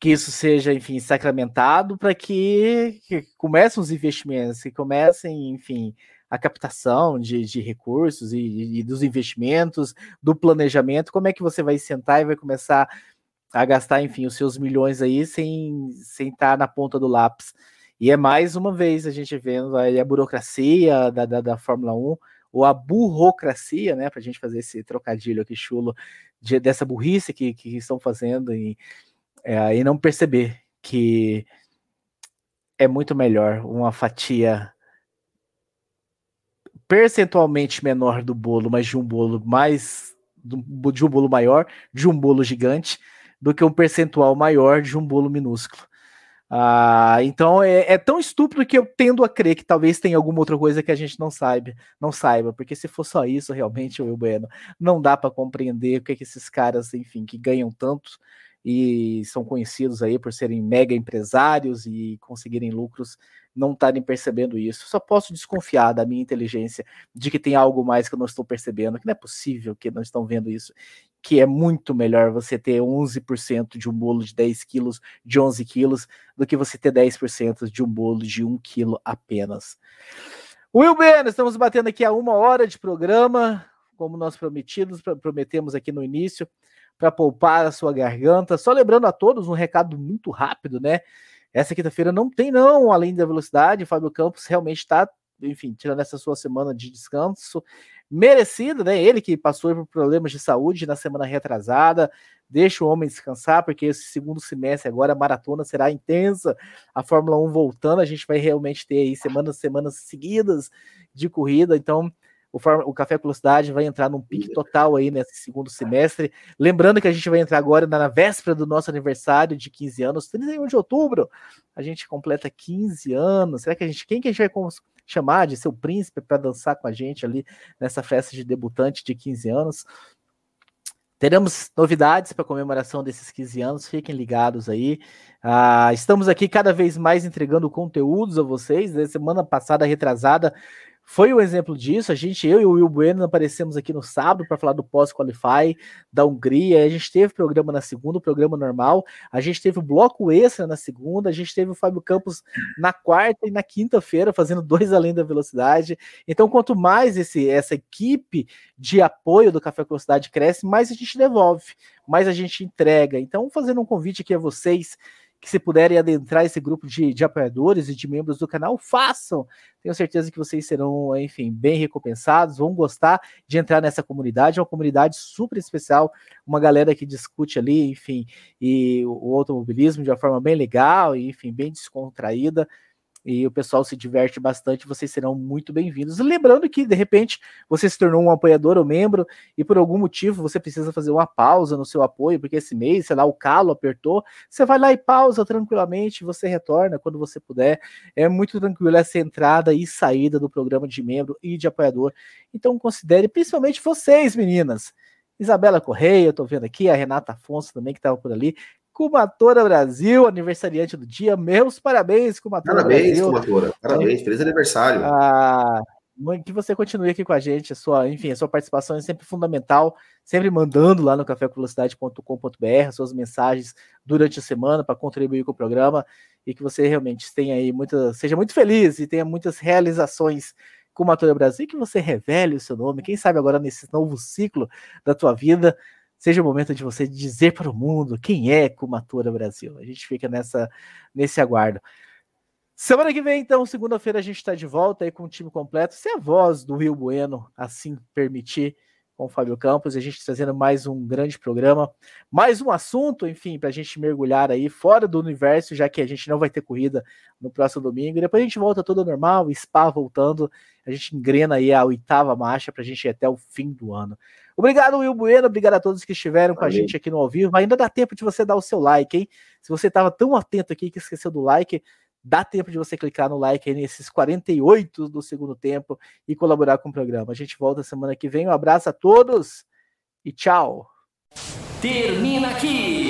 que isso seja, enfim, sacramentado para que, que comecem os investimentos, que comecem, enfim, a captação de, de recursos e, e, dos investimentos, do planejamento, como é que você vai sentar e vai começar a gastar, enfim, os seus milhões aí sem, sem estar na ponta do lápis. E é mais uma vez a gente vendo aí a burocracia da, da, da Fórmula 1, ou a burocracia, né, para a gente fazer esse trocadilho aqui chulo, de, dessa burrice que, que estão fazendo e, é, e não perceber que é muito melhor uma fatia percentualmente menor do bolo, mas de um bolo mais de um bolo maior, de um bolo gigante, do que um percentual maior de um bolo minúsculo. Ah, então é, é, tão estúpido que eu tendo a crer que talvez tenha alguma outra coisa que a gente não saiba, não saiba, porque se for só isso, realmente, Will Bueno, não dá para compreender o que, é que esses caras, enfim, que ganham tanto e são conhecidos aí por serem mega empresários e conseguirem lucros, não estarem percebendo isso. Só posso desconfiar da minha inteligência de que tem algo mais que eu não estou percebendo, que não é possível que não estão vendo isso que é muito melhor você ter 11% de um bolo de 10 quilos, de 11 quilos, do que você ter 10% de um bolo de 1 quilo apenas. Will Ben, estamos batendo aqui a uma hora de programa, como nós prometidos, prometemos aqui no início, para poupar a sua garganta. Só lembrando a todos um recado muito rápido, né? Essa quinta-feira não tem, não, além da velocidade. Fábio Campos realmente está, enfim, tirando essa sua semana de descanso merecido, né? Ele que passou por problemas de saúde na semana retrasada, deixa o homem descansar, porque esse segundo semestre agora a maratona será intensa, a Fórmula 1 voltando, a gente vai realmente ter aí semanas, semanas seguidas de corrida, então o, o Café Velocidade vai entrar num pique total aí nesse segundo semestre. Lembrando que a gente vai entrar agora na, na véspera do nosso aniversário de 15 anos, 31 de outubro. A gente completa 15 anos. Será que a gente. Quem que a gente vai chamar de seu príncipe para dançar com a gente ali nessa festa de debutante de 15 anos? Teremos novidades para comemoração desses 15 anos, fiquem ligados aí. Ah, estamos aqui cada vez mais entregando conteúdos a vocês. Na semana passada, retrasada, foi um exemplo disso. A gente, eu e o Will Bueno, aparecemos aqui no sábado para falar do pós-qualify da Hungria. A gente teve programa na segunda, o programa normal. A gente teve o bloco extra na segunda. A gente teve o Fábio Campos na quarta e na quinta-feira, fazendo dois além da velocidade. Então, quanto mais esse, essa equipe de apoio do Café Velocidade cresce, mais a gente devolve, mais a gente entrega. Então, fazendo um convite aqui a vocês que se puderem adentrar esse grupo de, de apoiadores e de membros do canal, façam. Tenho certeza que vocês serão, enfim, bem recompensados, vão gostar de entrar nessa comunidade, é uma comunidade super especial, uma galera que discute ali, enfim, e o automobilismo de uma forma bem legal, e, enfim, bem descontraída e o pessoal se diverte bastante, vocês serão muito bem-vindos. Lembrando que, de repente, você se tornou um apoiador ou membro e por algum motivo você precisa fazer uma pausa no seu apoio, porque esse mês, sei lá, o calo apertou, você vai lá e pausa tranquilamente, você retorna quando você puder. É muito tranquilo essa entrada e saída do programa de membro e de apoiador. Então considere, principalmente vocês, meninas. Isabela Correia, eu tô vendo aqui, a Renata Afonso também, que estava por ali. Kumatora Brasil, aniversariante do dia. Meus parabéns, Kumatora parabéns, Brasil. Kumatora. Parabéns, feliz aniversário. Ah, que você continue aqui com a gente. A sua, enfim, a sua participação é sempre fundamental, sempre mandando lá no cafévelocidade.com.br suas mensagens durante a semana para contribuir com o programa e que você realmente tenha aí muita, seja muito feliz e tenha muitas realizações com Matura Brasil, que você revele o seu nome, quem sabe agora nesse novo ciclo da tua vida, seja o momento de você dizer para o mundo quem é Kumatura Brasil. A gente fica nessa nesse aguardo. Semana que vem, então, segunda-feira, a gente está de volta aí com o time completo, se a voz do Rio Bueno assim permitir, com o Fábio Campos, a gente trazendo mais um grande programa, mais um assunto, enfim, para a gente mergulhar aí fora do universo, já que a gente não vai ter corrida no próximo domingo. E depois a gente volta tudo normal, Spa voltando, a gente engrena aí a oitava marcha para a gente ir até o fim do ano. Obrigado, Will Bueno, obrigado a todos que estiveram com a gente aqui no ao vivo. Ainda dá tempo de você dar o seu like, hein? Se você estava tão atento aqui que esqueceu do like, dá tempo de você clicar no like aí nesses 48 do segundo tempo e colaborar com o programa. A gente volta semana que vem. Um abraço a todos e tchau. Termina aqui